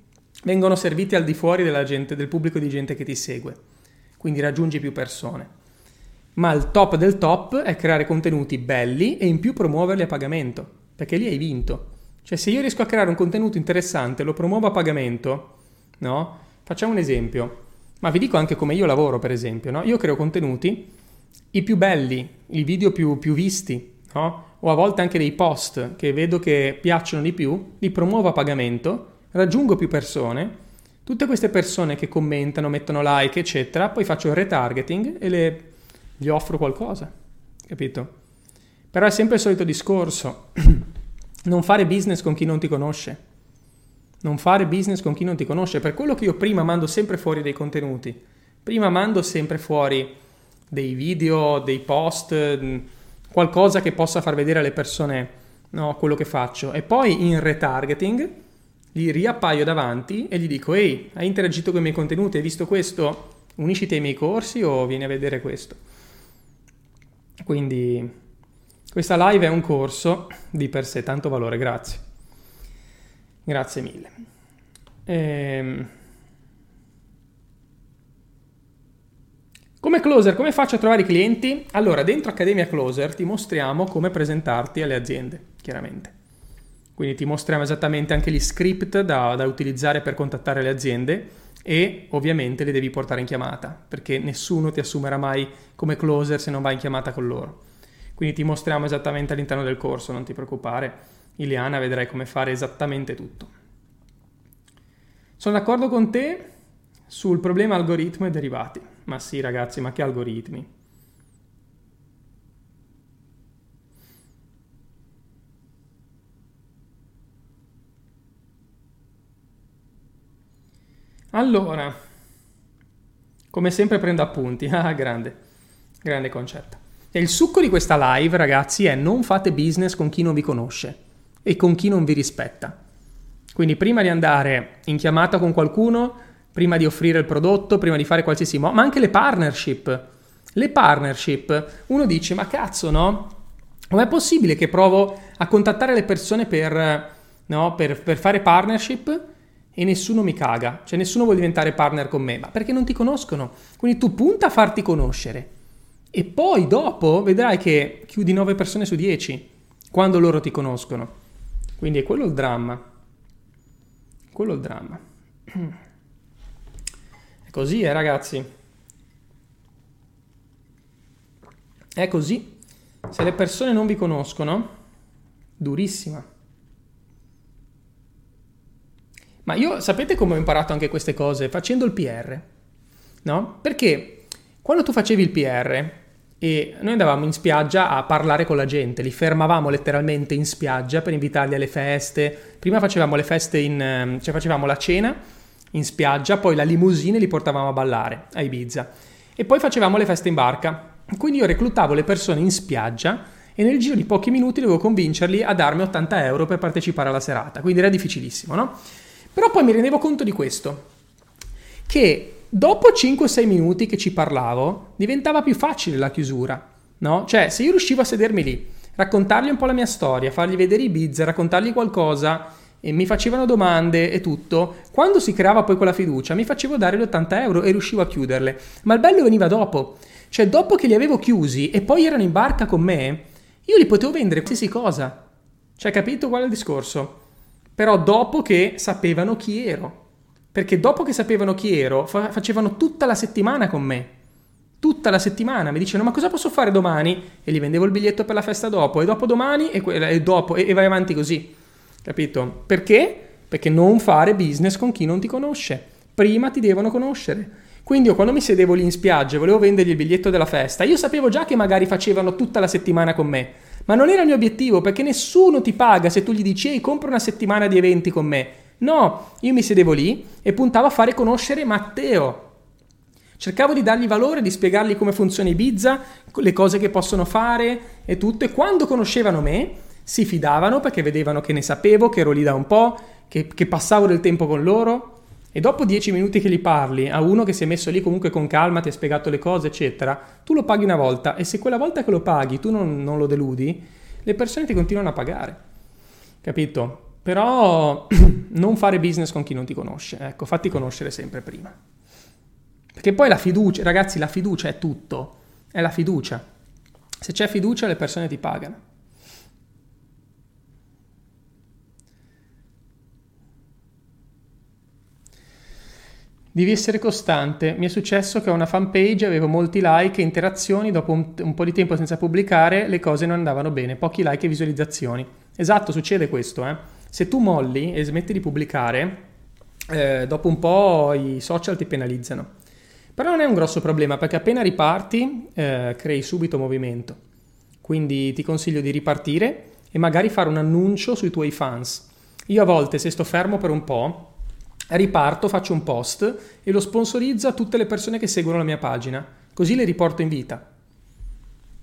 vengono serviti al di fuori gente, del pubblico di gente che ti segue, quindi raggiungi più persone. Ma il top del top è creare contenuti belli e in più promuoverli a pagamento, perché lì hai vinto. Cioè se io riesco a creare un contenuto interessante, lo promuovo a pagamento, no? Facciamo un esempio, ma vi dico anche come io lavoro per esempio, no? Io creo contenuti i più belli, i video più, più visti, no? o a volte anche dei post che vedo che piacciono di più, li promuovo a pagamento, raggiungo più persone, tutte queste persone che commentano, mettono like, eccetera, poi faccio il retargeting e le, gli offro qualcosa, capito? Però è sempre il solito discorso, non fare business con chi non ti conosce. Non fare business con chi non ti conosce, per quello che io prima mando sempre fuori dei contenuti, prima mando sempre fuori dei video, dei post, mm, qualcosa che possa far vedere alle persone no, quello che faccio. E poi in retargeting gli riappaio davanti e gli dico, ehi, hai interagito con i miei contenuti, hai visto questo? Unisciti ai miei corsi o vieni a vedere questo? Quindi questa live è un corso di per sé, tanto valore, grazie. Grazie mille. Ehm... Come closer, come faccio a trovare i clienti? Allora, dentro Accademia Closer ti mostriamo come presentarti alle aziende, chiaramente. Quindi ti mostriamo esattamente anche gli script da, da utilizzare per contattare le aziende e ovviamente li devi portare in chiamata, perché nessuno ti assumerà mai come closer se non vai in chiamata con loro. Quindi ti mostriamo esattamente all'interno del corso, non ti preoccupare. Iliana vedrai come fare esattamente tutto. Sono d'accordo con te sul problema algoritmo e derivati. Ma sì ragazzi, ma che algoritmi? Allora, come sempre prendo appunti. Ah, grande, grande concetto. E il succo di questa live, ragazzi, è non fate business con chi non vi conosce e con chi non vi rispetta. Quindi prima di andare in chiamata con qualcuno, prima di offrire il prodotto, prima di fare qualsiasi modo, ma anche le partnership. Le partnership, uno dice, ma cazzo, no? Com'è possibile che provo a contattare le persone per, no, per, per fare partnership e nessuno mi caga? Cioè nessuno vuole diventare partner con me, ma perché non ti conoscono? Quindi tu punta a farti conoscere e poi dopo vedrai che chiudi 9 persone su 10 quando loro ti conoscono. Quindi è quello il dramma. Quello è il dramma. Così è, ragazzi. È così. Se le persone non vi conoscono, durissima. Ma io sapete come ho imparato anche queste cose? Facendo il PR. No? Perché quando tu facevi il PR e noi andavamo in spiaggia a parlare con la gente, li fermavamo letteralmente in spiaggia per invitarli alle feste. Prima facevamo le feste in ehm, cioè facevamo la cena in spiaggia, poi la limousine li portavamo a ballare a Ibiza e poi facevamo le feste in barca. Quindi io reclutavo le persone in spiaggia e nel giro di pochi minuti dovevo convincerli a darmi 80 euro per partecipare alla serata, quindi era difficilissimo, no? Però poi mi rendevo conto di questo, che dopo 5-6 minuti che ci parlavo diventava più facile la chiusura, no? Cioè se io riuscivo a sedermi lì, raccontargli un po' la mia storia, fargli vedere Ibiza, raccontargli qualcosa e mi facevano domande e tutto, quando si creava poi quella fiducia mi facevo dare gli 80 euro e riuscivo a chiuderle. Ma il bello veniva dopo, cioè dopo che li avevo chiusi e poi erano in barca con me, io li potevo vendere qualsiasi cosa. Cioè, capito qual è il discorso? Però dopo che sapevano chi ero. Perché dopo che sapevano chi ero, fa- facevano tutta la settimana con me. Tutta la settimana mi dicevano: Ma cosa posso fare domani? E gli vendevo il biglietto per la festa dopo, e dopo domani, e, que- e dopo, e-, e vai avanti così. Capito? Perché? Perché non fare business con chi non ti conosce. Prima ti devono conoscere. Quindi io quando mi sedevo lì in spiaggia e volevo vendergli il biglietto della festa, io sapevo già che magari facevano tutta la settimana con me. Ma non era il mio obiettivo perché nessuno ti paga se tu gli dici ehi compra una settimana di eventi con me. No, io mi sedevo lì e puntavo a fare conoscere Matteo. Cercavo di dargli valore, di spiegargli come funziona Ibiza, le cose che possono fare e tutto. E quando conoscevano me, si fidavano perché vedevano che ne sapevo, che ero lì da un po', che, che passavo del tempo con loro e dopo 10 minuti che gli parli a uno che si è messo lì comunque con calma, ti ha spiegato le cose, eccetera, tu lo paghi una volta e se quella volta che lo paghi tu non, non lo deludi, le persone ti continuano a pagare. Capito? Però non fare business con chi non ti conosce, ecco, fatti conoscere sempre prima. Perché poi la fiducia, ragazzi, la fiducia è tutto, è la fiducia. Se c'è fiducia le persone ti pagano. Devi essere costante. Mi è successo che ho una fanpage, avevo molti like e interazioni, dopo un, un, po' di tempo senza pubblicare le cose non andavano bene, pochi like e visualizzazioni. Esatto, succede questo. Eh. Se tu molli e smetti di pubblicare, eh, dopo un po' i social ti penalizzano. Però non è un grosso problema perché appena riparti eh, crei subito movimento. Quindi ti consiglio di ripartire e magari fare un annuncio sui tuoi fans. Io a volte se sto fermo per un po', riparto, faccio un post e lo sponsorizzo a tutte le persone che seguono la mia pagina, così le riporto in vita.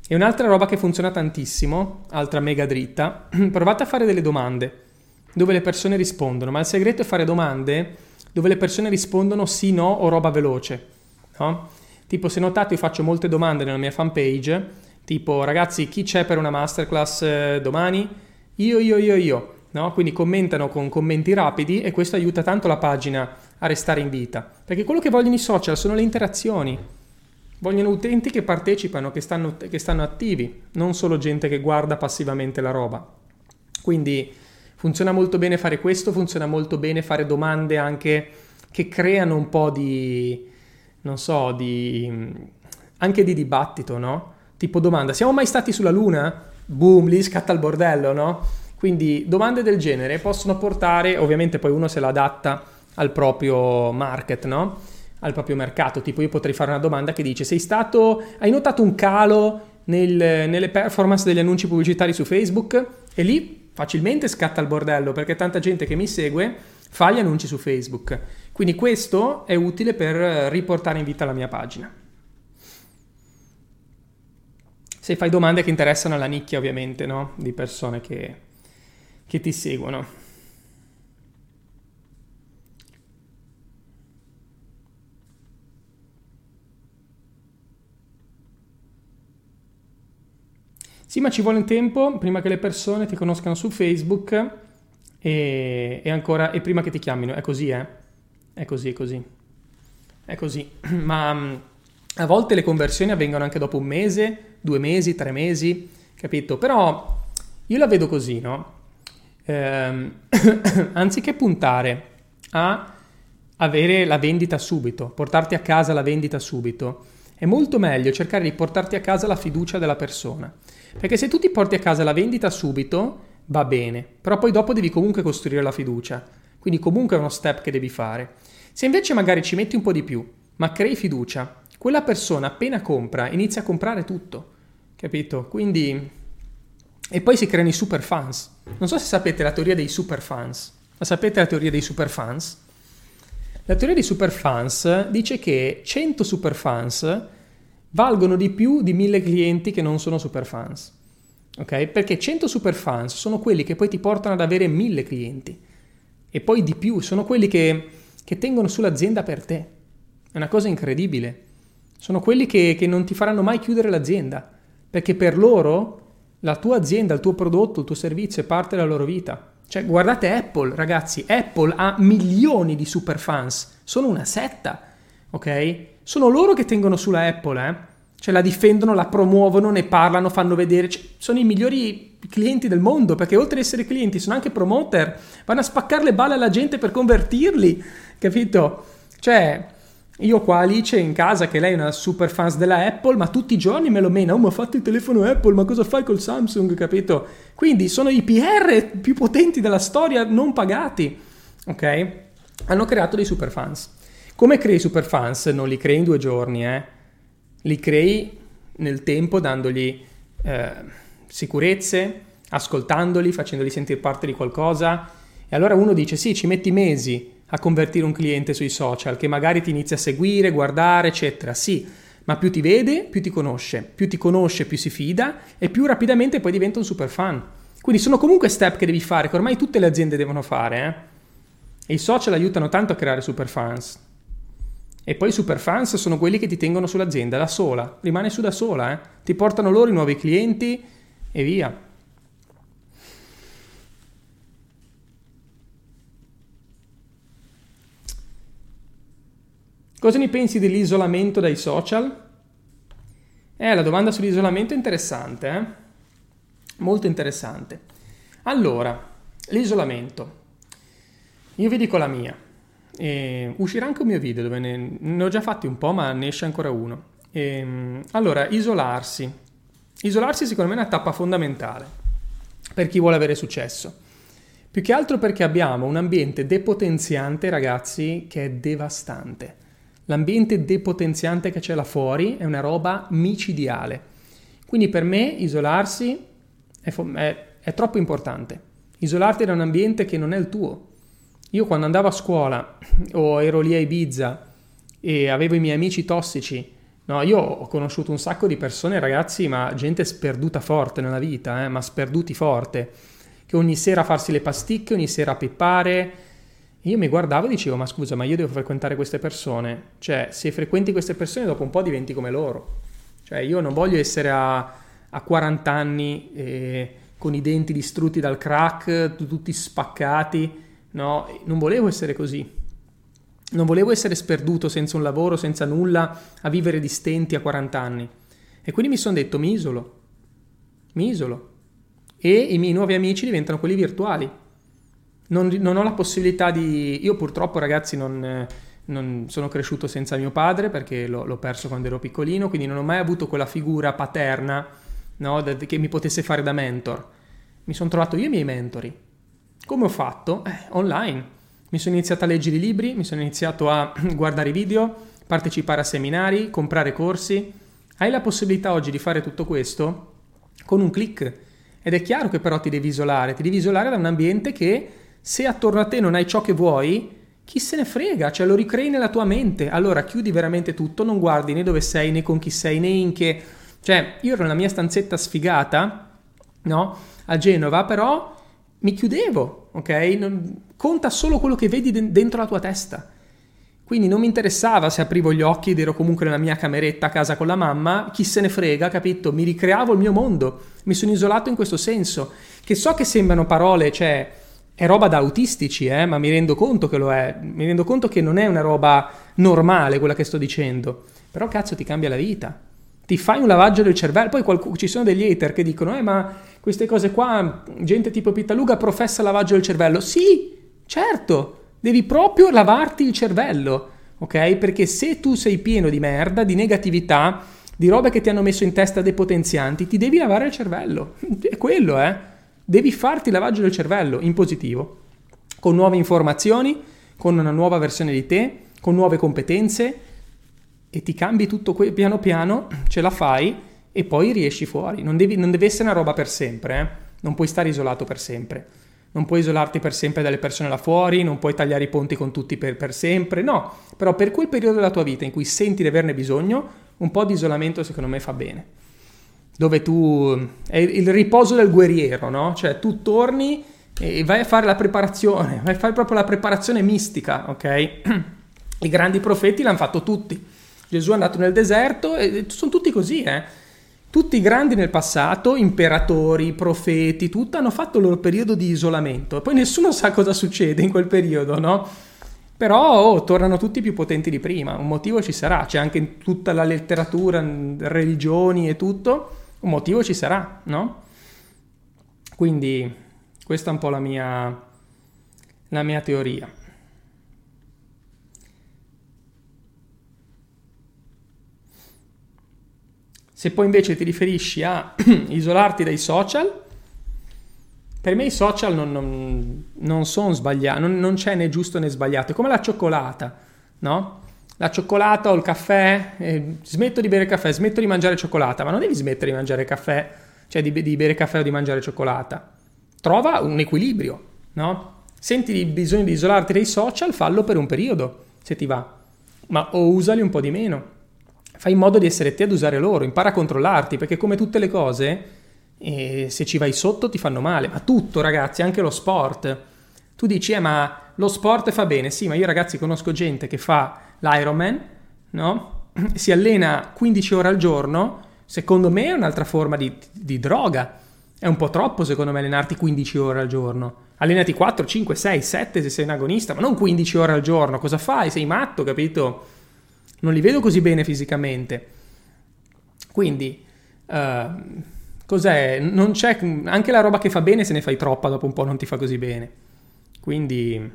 E un'altra roba che funziona tantissimo, altra mega dritta, provate a fare delle domande dove le persone rispondono, ma il segreto è fare domande dove le persone rispondono sì, no o roba veloce. No? Tipo, se notate, io faccio molte domande nella mia fanpage, tipo, ragazzi, chi c'è per una masterclass eh, domani? Io, io, io, io no? quindi commentano con commenti rapidi e questo aiuta tanto la pagina a restare in vita, perché quello che vogliono i social sono le interazioni, vogliono utenti che partecipano, che stanno, che stanno attivi, non solo gente che guarda passivamente la roba. Quindi funziona molto bene fare questo, funziona molto bene fare domande anche che creano un po' di, non so, di, anche di dibattito, no? Tipo domanda, siamo mai stati sulla Luna? Boom, lì scatta il bordello, no? Quindi domande del genere possono portare, ovviamente poi uno se la adatta al proprio market, no? Al proprio mercato. Tipo io potrei fare una domanda che dice: Sei stato. Hai notato un calo nel, nelle performance degli annunci pubblicitari su Facebook? E lì facilmente scatta il bordello perché tanta gente che mi segue fa gli annunci su Facebook. Quindi questo è utile per riportare in vita la mia pagina. Se fai domande che interessano alla nicchia, ovviamente, no? Di persone che, che ti seguono. Sì, ma ci vuole un tempo prima che le persone ti conoscano su Facebook e, e, ancora, e prima che ti chiamino. È così, eh? È così, è così. È così. Ma mm, a volte le conversioni avvengono anche dopo un mese, due mesi, tre mesi, capito? Però io la vedo così, no? ehm, anziché puntare a avere la vendita subito, portarti a casa la vendita subito, è molto meglio cercare di portarti a casa la fiducia della persona. Perché se tu ti porti a casa la vendita subito, va bene, però poi dopo devi comunque costruire la fiducia. Quindi comunque è uno step che devi fare. Se invece magari ci metti un po' di più, ma crei fiducia, quella persona appena compra inizia a comprare tutto. Capito? Quindi e poi si creano i super fans. Non so se sapete la teoria dei super fans. Ma sapete la teoria dei super fans? La teoria dei super fans dice che 100 super fans valgono di più di 1000 clienti che non sono super fans. Ok? Perché 100 super fans sono quelli che poi ti portano ad avere 1000 clienti. E poi di più, sono quelli che, che tengono sull'azienda per te. È una cosa incredibile. Sono quelli che, che non ti faranno mai chiudere l'azienda. Perché per loro la tua azienda, il tuo prodotto, il tuo servizio è parte della loro vita. Cioè, guardate Apple, ragazzi, Apple ha milioni di super fans, sono una setta, ok? Sono loro che tengono sulla Apple, eh? Cioè, la difendono, la promuovono, ne parlano, fanno vedere, cioè, sono i migliori clienti del mondo, perché oltre ad essere clienti sono anche promoter, vanno a spaccare le balle alla gente per convertirli, capito? Cioè, io qua Alice in casa, che lei è una super fans della Apple, ma tutti i giorni me lo mena, oh ma fatti il telefono Apple, ma cosa fai col Samsung, capito? Quindi sono i PR più potenti della storia non pagati, ok? Hanno creato dei super fans. Come crei super fans? Non li crei in due giorni, eh? Li crei nel tempo dandogli eh, sicurezze, ascoltandoli, facendoli sentire parte di qualcosa. E allora uno dice sì, ci metti mesi, a convertire un cliente sui social, che magari ti inizia a seguire, guardare, eccetera. Sì, ma più ti vede, più ti conosce, più ti conosce, più si fida e più rapidamente poi diventa un super fan. Quindi sono comunque step che devi fare, che ormai tutte le aziende devono fare. Eh? E i social aiutano tanto a creare super fans. E poi i super fans sono quelli che ti tengono sull'azienda da sola, rimane su da sola, eh? ti portano loro i nuovi clienti e via. Cosa ne pensi dell'isolamento dai social? Eh, la domanda sull'isolamento è interessante, eh? Molto interessante. Allora, l'isolamento. Io vi dico la mia. E uscirà anche un mio video dove ne, ne, ho già fatti un po', ma ne esce ancora uno. E, allora, isolarsi. Isolarsi secondo me è una tappa fondamentale per chi vuole avere successo. Più che altro perché abbiamo un ambiente depotenziante, ragazzi, che è devastante. L'ambiente depotenziante che c'è là fuori è una roba micidiale. Quindi per me isolarsi è, è, è troppo importante. Isolarti da un ambiente che non è il tuo. Io quando andavo a scuola o ero lì a Ibiza e avevo i miei amici tossici, no, io ho conosciuto un sacco di persone, ragazzi, ma gente sperduta forte nella vita, eh, ma sperduti forte, che ogni sera farsi le pasticche, ogni sera pippare, io mi guardavo e dicevo, ma scusa, ma io devo frequentare queste persone? Cioè, se frequenti queste persone dopo un po' diventi come loro. Cioè, io non voglio essere a, a 40 anni eh, con i denti distrutti dal crack, tutti spaccati. No, non volevo essere così. Non volevo essere sperduto senza un lavoro, senza nulla, a vivere di stenti a 40 anni. E quindi mi sono detto, mi isolo. Mi isolo. E i miei nuovi amici diventano quelli virtuali non, non, ho la possibilità di... Io purtroppo ragazzi non, non sono cresciuto senza mio padre perché l'ho, l'ho, perso quando ero piccolino, quindi non ho mai avuto quella figura paterna no, che mi potesse fare da mentor. Mi sono trovato io i miei mentori. Come ho fatto? Eh, online. Mi sono iniziato a leggere i libri, mi sono iniziato a guardare i video, partecipare a seminari, comprare corsi. Hai la possibilità oggi di fare tutto questo con un click. Ed è chiaro che però ti devi isolare, ti devi isolare da un ambiente che se attorno a te non hai ciò che vuoi, chi se ne frega, cioè lo ricrei nella tua mente. Allora chiudi veramente tutto, non guardi né dove sei, né con chi sei, né in che... Cioè, io ero nella mia stanzetta sfigata, no? A Genova, però mi chiudevo, ok? Non... Conta solo quello che vedi de- dentro la tua testa. Quindi non mi interessava se aprivo gli occhi ed ero comunque nella mia cameretta a casa con la mamma, chi se ne frega, capito? Mi ricreavo il mio mondo, mi sono isolato in questo senso. Che so che sembrano parole, cioè è roba da autistici, eh, ma mi rendo conto che lo è. Mi rendo conto che non è una roba normale quella che sto dicendo. Però cazzo ti cambia la vita. Ti fai un lavaggio del cervello. Poi qualcuno, ci sono degli hater che dicono: Eh, ma queste cose qua, gente tipo Pittaluga professa lavaggio del cervello. Sì, certo, devi proprio lavarti il cervello, ok? Perché se tu sei pieno di merda, di negatività, di robe che ti hanno messo in testa depotenzianti, ti devi lavare il cervello. È quello, eh. Devi farti lavaggio del cervello in positivo, con nuove informazioni, con una nuova versione di te, con nuove competenze e ti cambi tutto que- piano piano, ce la fai e poi riesci fuori. Non, devi, non deve essere una roba per sempre, eh? non puoi stare isolato per sempre. Non puoi isolarti per sempre dalle persone là fuori, non puoi tagliare i ponti con tutti per, per sempre, no. Però per quel periodo della tua vita in cui senti di averne bisogno, un po' di isolamento secondo me fa bene dove tu è il riposo del guerriero, no? Cioè tu torni e vai a fare la preparazione, vai a fare proprio la preparazione mistica, ok? I grandi profeti l'hanno fatto tutti. Gesù è andato nel deserto e sono tutti così, eh? Tutti i grandi nel passato, imperatori, profeti, tutto, hanno fatto il loro periodo di isolamento. Poi nessuno sa cosa succede in quel periodo, no? Però oh, tornano tutti più potenti di prima, un motivo ci sarà, c'è anche in tutta la letteratura, religioni e tutto un motivo ci sarà, no? Quindi questa è un po' la mia, la mia teoria. Se poi invece ti riferisci a isolarti dai social, per me i social non, non, non sono sbagliati, non, non, c'è né giusto né sbagliato, è come la cioccolata, no? La cioccolata o il caffè, eh, smetto di bere caffè, smetto di mangiare cioccolata, ma non devi smettere di mangiare caffè, cioè di, di bere caffè o di mangiare cioccolata. Trova un equilibrio, no? Senti bisogno di isolarti dai social, fallo per un periodo, se ti va, ma o usali un po' di meno. Fai in modo di essere te ad usare loro, impara a controllarti, perché come tutte le cose, eh, se ci vai sotto ti fanno male, ma tutto ragazzi, anche lo sport. Tu dici, eh ma lo sport fa bene. Sì, ma io ragazzi conosco gente che fa l'Ironman, no? Si allena 15 ore al giorno, secondo me è un'altra forma di, di droga. È un po' troppo secondo me allenarti 15 ore al giorno. Allenati 4, 5, 6, 7 se sei un agonista, ma non 15 ore al giorno. Cosa fai? Sei matto, capito? Non li vedo così bene fisicamente. Quindi, uh, cos'è? Non c'è, anche la roba che fa bene se ne fai troppa dopo un po' non ti fa così bene. Quindi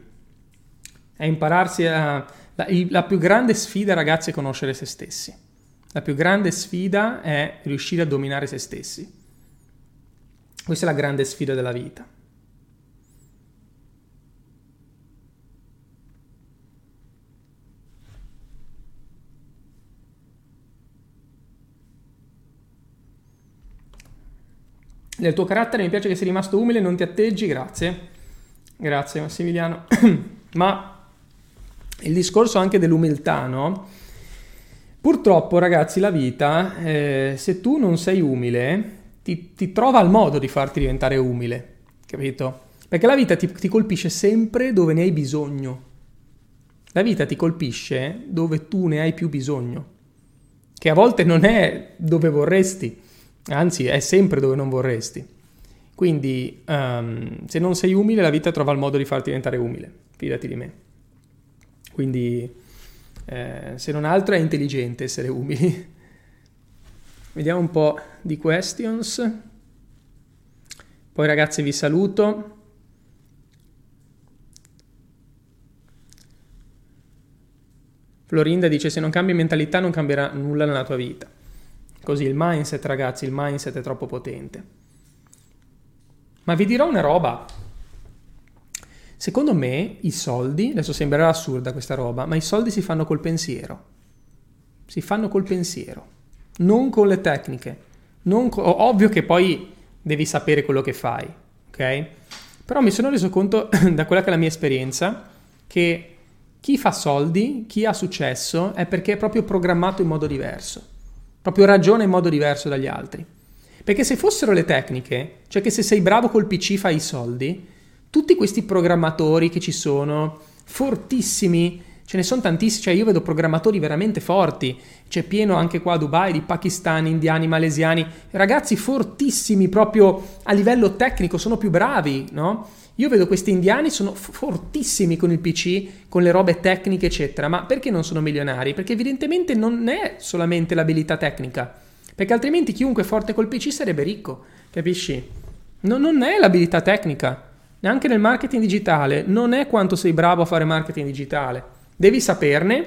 è impararsi a... La, la più grande sfida ragazzi è conoscere se stessi. La più grande sfida è riuscire a dominare se stessi. Questa è la grande sfida della vita. Nel tuo carattere mi piace che sei rimasto umile non ti atteggi, grazie. Grazie Massimiliano. Ma il discorso anche dell'umiltà, no? Purtroppo ragazzi la vita, eh, se tu non sei umile, ti, ti, trova il modo di farti diventare umile, capito? Perché la vita ti, ti colpisce sempre dove ne hai bisogno. La vita ti colpisce dove tu ne hai più bisogno, che a volte non è dove vorresti anzi è sempre dove non vorresti. Quindi um, se non sei umile la vita trova il modo di farti diventare umile, fidati di me. Quindi eh, se non altro è intelligente essere umili. Vediamo un po' di questions. Poi ragazzi vi saluto. Florinda dice se non cambi mentalità non cambierà nulla nella tua vita. Così il mindset, ragazzi, il mindset è troppo potente. Ma vi dirò una roba. Secondo me i soldi, adesso sembrerà assurda questa roba, ma i soldi si fanno col pensiero. Si fanno col pensiero, non con le tecniche. Co- ovvio che poi devi sapere quello che fai, ok? Però mi sono reso conto, da quella che è la mia esperienza, che chi fa soldi, chi ha successo, è perché è proprio programmato in modo diverso proprio ragiona in modo diverso dagli altri. Perché se fossero le tecniche, cioè che se sei bravo col PC fai i soldi, tutti questi programmatori che ci sono, fortissimi, ce ne sono tantissimi, cioè io vedo programmatori veramente forti, c'è pieno anche qua a Dubai di pakistani, indiani, malesiani, ragazzi fortissimi proprio a livello tecnico, sono più bravi, no? Io vedo questi indiani sono fortissimi con il PC, con le robe tecniche, eccetera, ma perché non sono milionari? Perché evidentemente non è solamente l'abilità tecnica, perché altrimenti chiunque forte col PC sarebbe ricco, capisci? No, non è l'abilità tecnica, neanche nel marketing digitale, non è quanto sei bravo a fare marketing digitale. Devi saperne,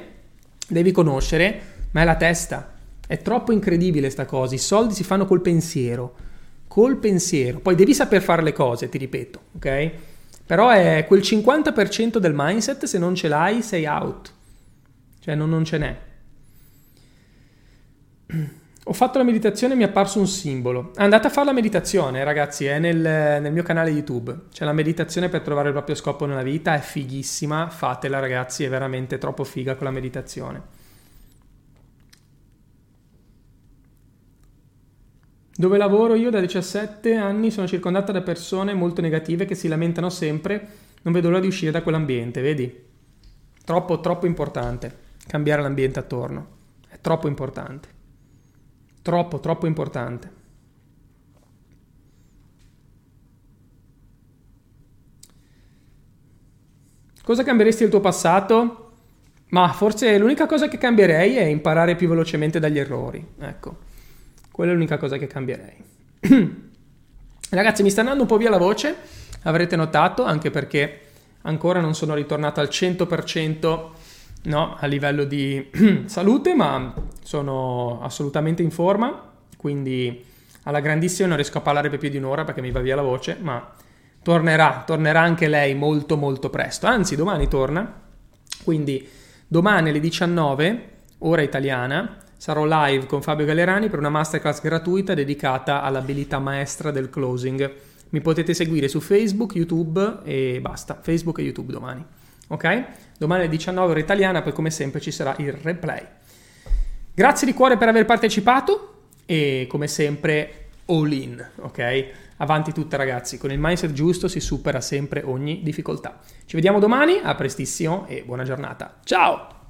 devi conoscere, ma è la testa. È troppo incredibile sta cosa, i soldi si fanno col pensiero col pensiero. Poi devi saper fare le cose, ti ripeto, ok? Però è quel 50% del mindset, se non ce l'hai, sei out. Cioè non, non ce n'è. Ho fatto la meditazione e mi è apparso un simbolo. Andate a fare la meditazione, ragazzi, è nel, nel, mio canale YouTube. C'è la meditazione per trovare il proprio scopo nella vita, è fighissima, fatela ragazzi, è veramente troppo figa con la meditazione. Dove lavoro io da 17 anni sono circondata da persone molto negative che si lamentano sempre, non vedo l'ora di uscire da quell'ambiente, vedi? Troppo, troppo importante cambiare l'ambiente attorno, è troppo importante, troppo, troppo importante. Cosa cambieresti del tuo passato? Ma forse l'unica cosa che cambierei è imparare più velocemente dagli errori, ecco. Quella è l'unica cosa che cambierei. Ragazzi, mi sta andando un po' via la voce, avrete notato, anche perché ancora non sono ritornato al 100% no, a livello di salute, ma sono assolutamente in forma, quindi alla grandissima non riesco a parlare per più di un'ora perché mi va via la voce, ma tornerà, tornerà anche lei molto molto presto, anzi domani torna, quindi domani alle 19, ora italiana, sarò live con Fabio Gallerani per una masterclass gratuita dedicata all'abilità maestra del closing. Mi potete seguire su Facebook, YouTube e basta. Facebook e YouTube domani. Ok? Domani alle 19 ora italiana, poi come sempre ci sarà il replay. Grazie di cuore per aver partecipato e come sempre all in, ok? Avanti tutta ragazzi, con il mindset giusto si supera sempre ogni difficoltà. Ci vediamo domani, a prestissimo e buona giornata. Ciao!